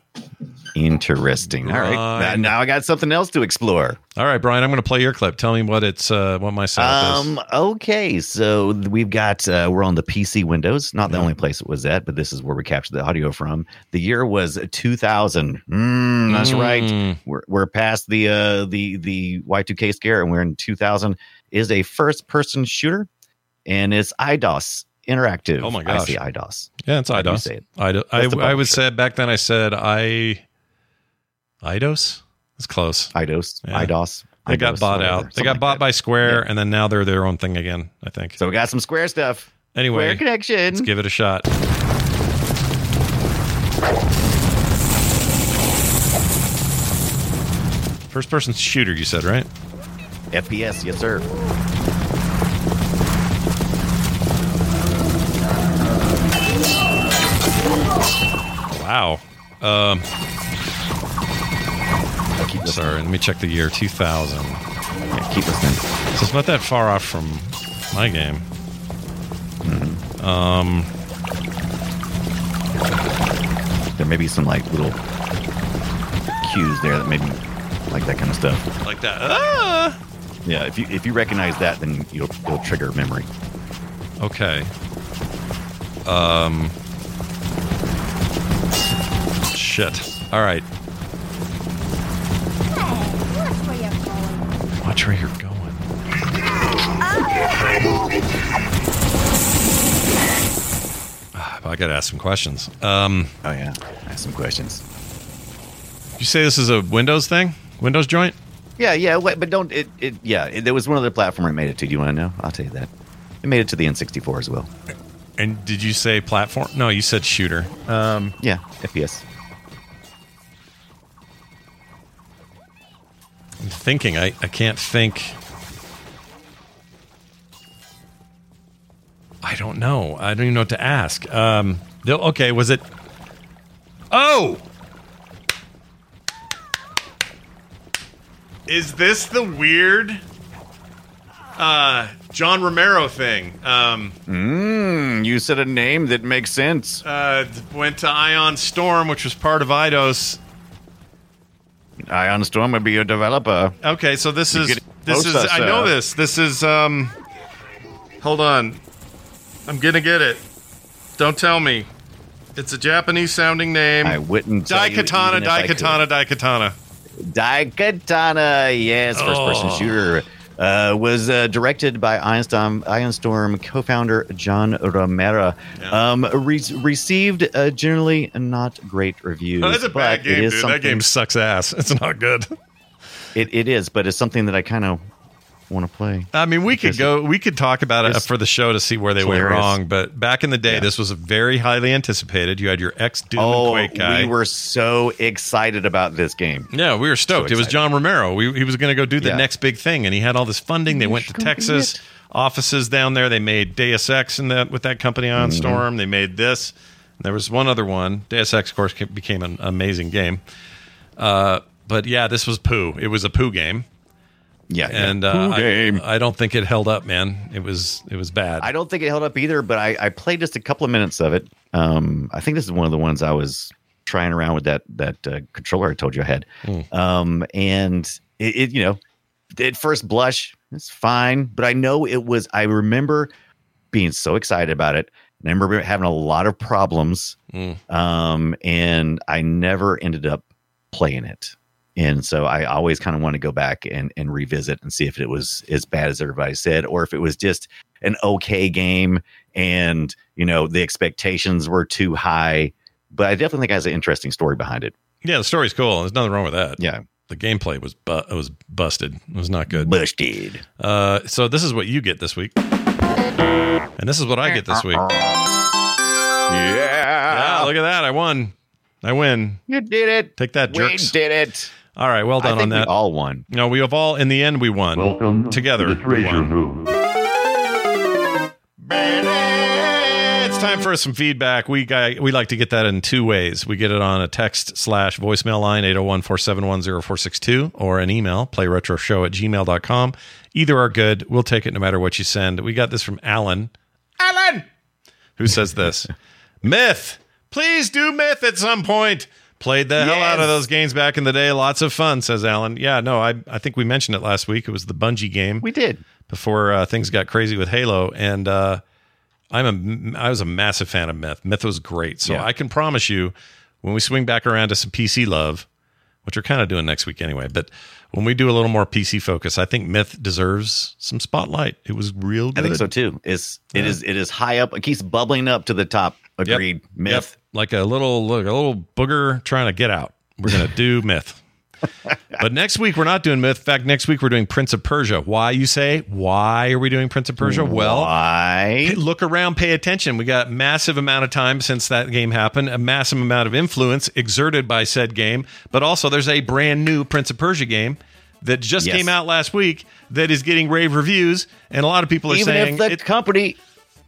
interesting. All right, now, now I got something else to explore. all right, Brian, I'm going to play your clip. Tell me what it's uh, what my setup is. Um. Okay. So we've got uh, we're on the PC Windows. Not the only place it was at, but this is where we captured the audio from. The year was 2000. Mm, that's right. Mm. We're we're past the uh the the Y2K scare, and we're in 2000. Is a first person shooter, and it's Eidos Interactive. Oh my I gosh. say Eidos. Yeah, it's How do you Eidos. say it? Ido- I, I would say back then I said I Eidos. It's close. Eidos. Yeah. Eidos. They got bought out. They got like bought that. by Square, Yeah. and then now they're their own thing again. I think. So we got some Square stuff. anyway, Square connection. let's give it a shot. First person shooter, you said, right? FPS, yes sir. Wow. Um, Keep listening. sorry, let me check the year 2000. Yeah, keep listening. So it's not that far off from my game. Um, There may be some like little cues there that maybe like that kind of stuff. like that. Ah! Yeah, if you if you recognize that, then you'll it'll trigger memory. Okay. Um. Shit. All right. Watch where you're going. Ah, I got to ask some questions. Um, Oh yeah, I have some questions. you say this is a Windows thing? Windows joint? Yeah, yeah, wait, but don't it? it yeah, it, there was one other platform it made it to. Do you want to know? I'll tell you that. It made it to the N64 as well. And did you say platform? No, you said shooter. Um, Yeah, FPS. Thinking. I, I can't think. I don't know. I don't even know what to ask. Um, okay, was it? Oh, is this the weird uh, John Romero thing? Um, Mmm, you said a name that makes sense. uh, went to Ion Storm, which was part of Eidos. Ion Storm would be a developer. Okay, so this You is this is I know this. This is um Hold on. I'm going to get it. Don't tell me. It's a Japanese sounding name. I wouldn't. Daikatana, even if I could. Daikatana, Daikatana. Daikatana, yes, first person Oh. shooter. Uh, was uh, directed by Ironstorm, Ironstorm co-founder John Romero. Um, re- received uh, generally not great reviews. Oh, that's a bad game, dude. That game sucks ass. It's not good. It, it is, but it's something that I kind of want to play. I mean, we could go. We could talk about it for the show to see where they went wrong. But back in the day, Yeah. this was very highly anticipated. You had your ex Doom Oh, Quake guy. we were so excited about this game. Yeah, we were stoked. So it was. John Romero. We, he was going to go do the Yeah. next big thing, and he had all this funding. They went to Texas offices down there. They made Deus Ex in that with that company on Mm-hmm. Storm. They made this. There was one other one. Deus Ex, of course, became an amazing game. Uh, but yeah, this was poo. It was a poo game, Yeah, and yeah. uh. I, I don't think it held up, man. It was it was bad. I don't think it held up either, but I, I played just a couple of minutes of it. Um, I think this is one of the ones I was trying around with that that uh, controller I told you I had. Um, and it, it, you know, at first blush, it's fine, but I know it was. I remember being so excited about it. And I remember having a lot of problems, Mm. um, and I never ended up playing it. And so I always kind of want to go back and, and revisit and see if it was as bad as everybody said, or if it was just an okay game and you know the expectations were too high. But I definitely think it has an interesting story behind it. yeah, the story's cool. There's nothing wrong with that. Yeah, the gameplay was bu- it was busted. It was not good. busted. Uh, so this is what you get this week, and this is what I get this week. Yeah, Yeah, look at that! I won. I win. you did it. Take that, jerks. We did it. All right, well I done think on that. we all won. no, we have all in the end we won. Welcome together. to the we treasure won. room. It's time for some feedback. We got, we like to get that in two ways. We get it on a text slash voicemail line, 801-471-0462, or an email, playretroshow at gmail.com. Either are good. We'll take it no matter what you send. We got this from Alan. Alan! Who says this? Myth! Please do Myth at some point. Played the hell out of those games back in the day. Lots of fun, says Alan. Yeah, no, I, I think we mentioned it last week. It was the Bungie game We did. before uh, things got crazy with Halo, and uh, I'm a I was a massive fan of Myth. Myth was great, so Yeah. I can promise you when we swing back around to some PC love, which we're kind of doing next week anyway, but when we do a little more PC focus, I think Myth deserves some spotlight. It was real good. I think so too. It's it Yeah. is it is high up. It keeps bubbling up to the top. Yep. Agreed. Myth. Yep. like a little look, a little booger trying to get out. We're gonna do Myth. but next week we're not doing Myth. In fact, next week we're doing Prince of Persia. Why you say? Why are we doing Prince of Persia? Well, Why? Look around, pay attention. We got massive amount of time since that game happened, a massive amount of influence exerted by said game, but also there's a brand new Prince of Persia game that just Yes. came out last week that is getting rave reviews, and a lot of people are Even saying if the it- company,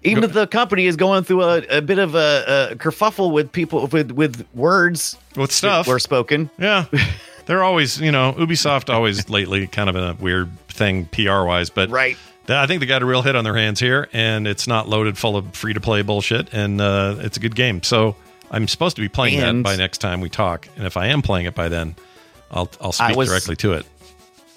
even if the company is going through a, a bit of a, a kerfuffle with people with with words with stuff. were spoken. Yeah. They're always, you know, Ubisoft always lately kind of a weird thing PR wise, but Right. I think they got a real hit on their hands here, and it's not loaded full of free to play bullshit, and uh, it's a good game. So I'm supposed to be playing And- that by next time we talk, and if I am playing it by then, I'll I'll speak was- directly to it.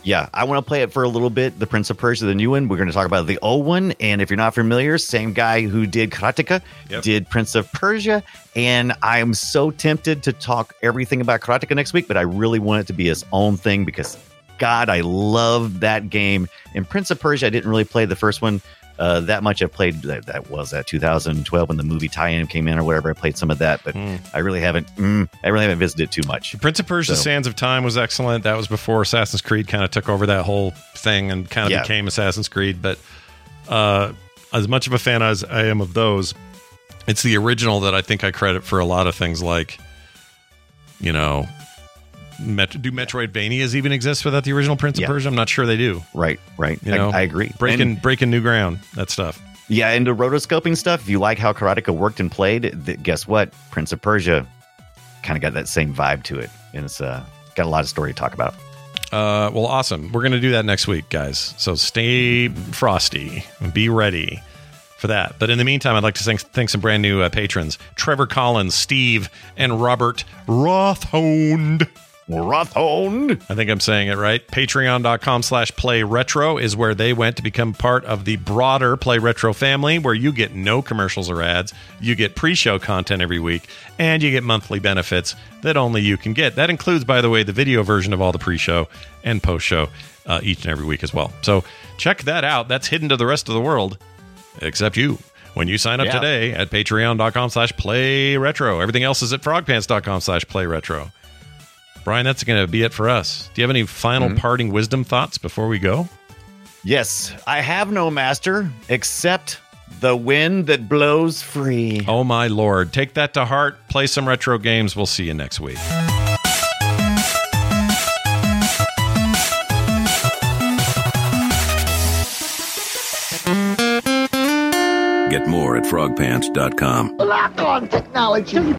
Yeah, I want to play it for a little bit. The Prince of Persia, the new one. We're going to talk about the old one. And if you're not familiar, same guy who did Karateka Yep. did Prince of Persia. And I'm so tempted to talk everything about Karateka next week, but I really want it to be his own thing because, God, I love that game. And Prince of Persia, I didn't really play the first one uh, that much. I played that, that was that 2012 when the movie tie-in came in or whatever. I played some of that, but Hmm. I really haven't. Mm, I really haven't visited it too much. Prince of Persia: So- Sands of Time was excellent. That was before Assassin's Creed kind of took over that whole thing and kind of Yeah. became Assassin's Creed. But uh, as much of a fan as I am of those, it's the original that I think I credit for a lot of things like, you know, Met- do Metroidvanias even exist without the original Prince Yeah. of Persia? I'm not sure they do. Right, right. You I- know, I, agree. Breaking And- breaking new ground. That stuff. Yeah, and the rotoscoping stuff, if you like how Karateka worked and played, th- guess what? Prince of Persia kind of got that same vibe to it. And it's uh, got a lot of story to talk about. Uh, well, awesome. We're going to do that next week, guys. So stay frosty and be ready for that. But in the meantime, I'd like to thank, thank some brand new uh, patrons Trevor Collins, Steve, and Robert Rothhond. Rothhond. I think I'm saying it right. Patreon.com slash play retro is where they went to become part of the broader Play Retro family, where you get no commercials or ads. You get pre show content every week, and you get monthly benefits that only you can get. That includes, by the way, the video version of all the pre show and post show uh, each and every week as well. So check that out. That's hidden to the rest of the world, except you. When you sign up Yeah. today at patreon.com slash play retro. Everything else is at frogpants.com slash play retro. Brian, that's going to be it for us. Do you have any final Mm-hmm. parting wisdom thoughts before we go? Yes, I have no master except the wind that blows free. Oh, my Lord. Take that to heart. Play some retro games. We'll see you next week. Get more at frogpants.com. Lock on technology.